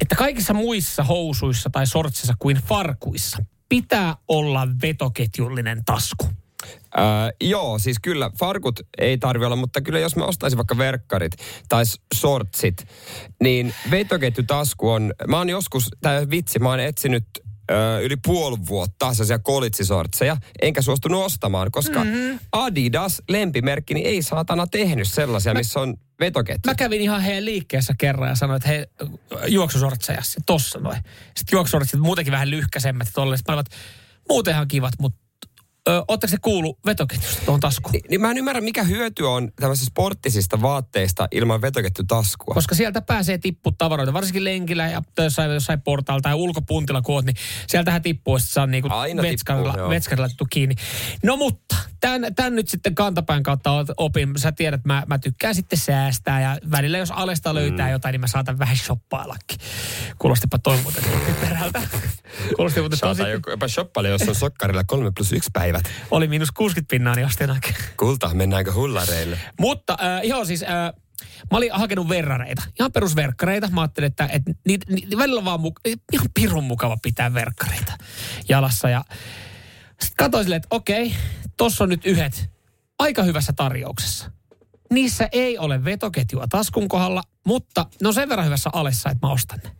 että kaikissa muissa housuissa tai sortsissa kuin farkuissa pitää olla vetoketjullinen tasku. Öö, joo, siis kyllä farkut ei tarvi olla, mutta kyllä jos mä ostaisin vaikka verkkarit tai s- shortsit, niin vetoketjutasku on, mä oon joskus, tää vitsi, mä oon etsinyt öö, yli puoli vuotta sellaisia kolitsisortseja, enkä suostunut ostamaan, koska mm-hmm. Adidas, lempimerkki, niin ei saatana tehnyt sellaisia, missä on vetoketju. Mä kävin ihan heidän liikkeessä kerran ja sanoin, että hei, juoksusortseja, se tossa noin. Sitten juoksusortsit muutenkin vähän lyhkäisemmät ja tolleen. Sitten mä olin, että muuten ihan kivat, mutta ö, ootteko se kuulu vetoketjusta tuohon taskuun? Niin, niin mä en ymmärrä, mikä hyöty on tämmöisistä sporttisista vaatteista ilman vetoketjutaskua. Koska sieltä pääsee tippu tavaroita, varsinkin lenkillä ja jossain, jossain portaalla tai ulkopuntilla kun oot, niin sieltähän tippuu, että saa niinku Aina vetskarilla, tippuu, vetskarilla kiinni. No mutta, tämän, tämän nyt sitten kantapään kautta opin. Sä tiedät, mä, mä tykkään sitten säästää ja välillä jos alesta löytää mm. jotain, niin mä saatan vähän shoppaillakin. Kuulostipa toi muuten perältä. Kuulosti muuten tosi... Jopa shoppaile, jos on sokkarilla 3 plus 1 päivät. Oli miinus 60 pinnaa, niin ostin. Kulta, mennäänkö hullareille? Mutta äh, joo siis... Äh, Mä olin hakenut verrareita, ihan perusverkkareita. Mä ajattelin, että, että niitä, niitä välillä vaan muka, ihan pirun mukava pitää verkkareita jalassa. Ja sitten katsoin silleen, että okei, tossa on nyt yhdet aika hyvässä tarjouksessa. Niissä ei ole vetoketjua taskun kohdalla, mutta ne on sen verran hyvässä alessa, että mä ostan ne.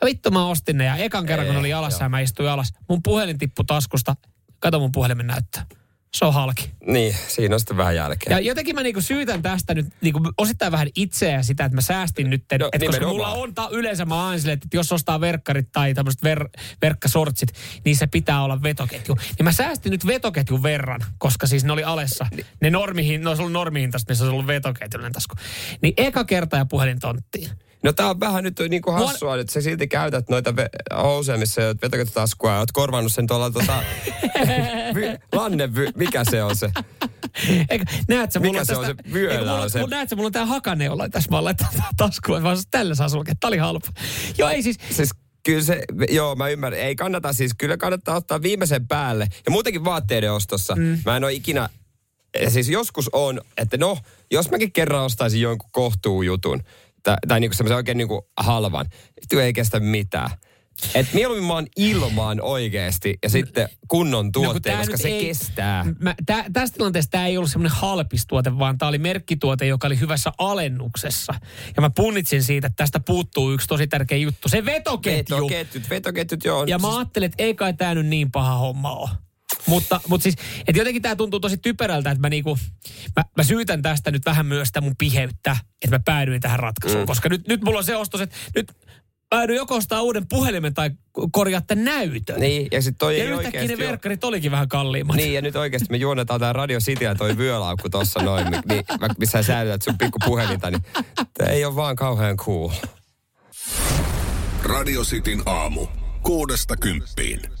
Ja vittu mä ostin ne ja ekan kerran kun oli jalassa ja mä istuin alas, mun puhelin tippui taskusta. Kato mun puhelimen näyttää. Se on halki. Niin, siinä on sitten vähän jälkeen. Ja jotenkin mä niinku syytän tästä nyt niinku osittain vähän itseä sitä, että mä säästin nyt. No, et koska mulla on ta- yleensä mä aina silleen, että jos ostaa verkkarit tai tämmöiset ver- verkkasortsit, niin se pitää olla vetoketju. Niin mä säästin nyt vetoketjun verran, koska siis ne oli alessa. Ne normihin, ne olisi ollut normihintaista, missä olisi ollut vetoketjullinen tasku. Niin eka kerta ja puhelin tonttiin. No tää on vähän nyt niinku hassua, että sä silti käytät noita ve- housuja, missä ei ole vetoketjutaskua ja oot korvannut sen tuolla tota... vy- lanne, vy- mikä se on se? Eikö, näet sä, Mikä on se on tästä, se vyöllä eikö, mulla, on se? mulla- Näet sä, mulla on tää hakaneula tässä, mä oon taskuun, vaan tällä saa sulkea. Tää oli halpa. Joo, ei siis, Siis kyllä se, joo mä ymmärrän, ei kannata siis, kyllä kannattaa ottaa viimeisen päälle. Ja muutenkin vaatteiden ostossa, mm. mä en ole ikinä, ja siis joskus on, että no, jos mäkin kerran ostaisin jonkun kohtuujutun, tai, tai niinku semmoisen oikein niinku halvan, vittu ei kestä mitään. Et mieluummin mä oon ilmaan oikeesti ja sitten kunnon No, kun tuotteen, koska se ei- kestää. Mä, tä, tässä tilanteessa tämä ei ollut semmoinen halpistuote, vaan tämä oli merkkituote, joka oli hyvässä alennuksessa. Ja mä punnitsin siitä, että tästä puuttuu yksi tosi tärkeä juttu. Se vetoketju. Vetoketjut, vetoketjut joo. Ja mä siis- ajattelin, että ei kai tämä nyt niin paha homma ole. Mutta, mutta siis, että jotenkin tämä tuntuu tosi typerältä, että mä, niinku, mä, mä syytän tästä nyt vähän myös sitä mun piheyttä, että mä päädyin tähän ratkaisuun. Mm. Koska nyt, nyt mulla on se ostos, että nyt päädyin joko ostaa uuden puhelimen tai korjaa tämän näytön. Niin, ja sitten toi ja ei yhtäkkiä oikeesti ne verkkarit olikin vähän kalliimmat. Niin, ja nyt oikeasti me juonetaan tää Radio City ja toi vyölaukku tossa noin, niin, mä- missä sä säilytät sun pikku puhelinta, niin tää ei ole vaan kauhean cool. Radio Cityn aamu. Kuudesta kymppiin.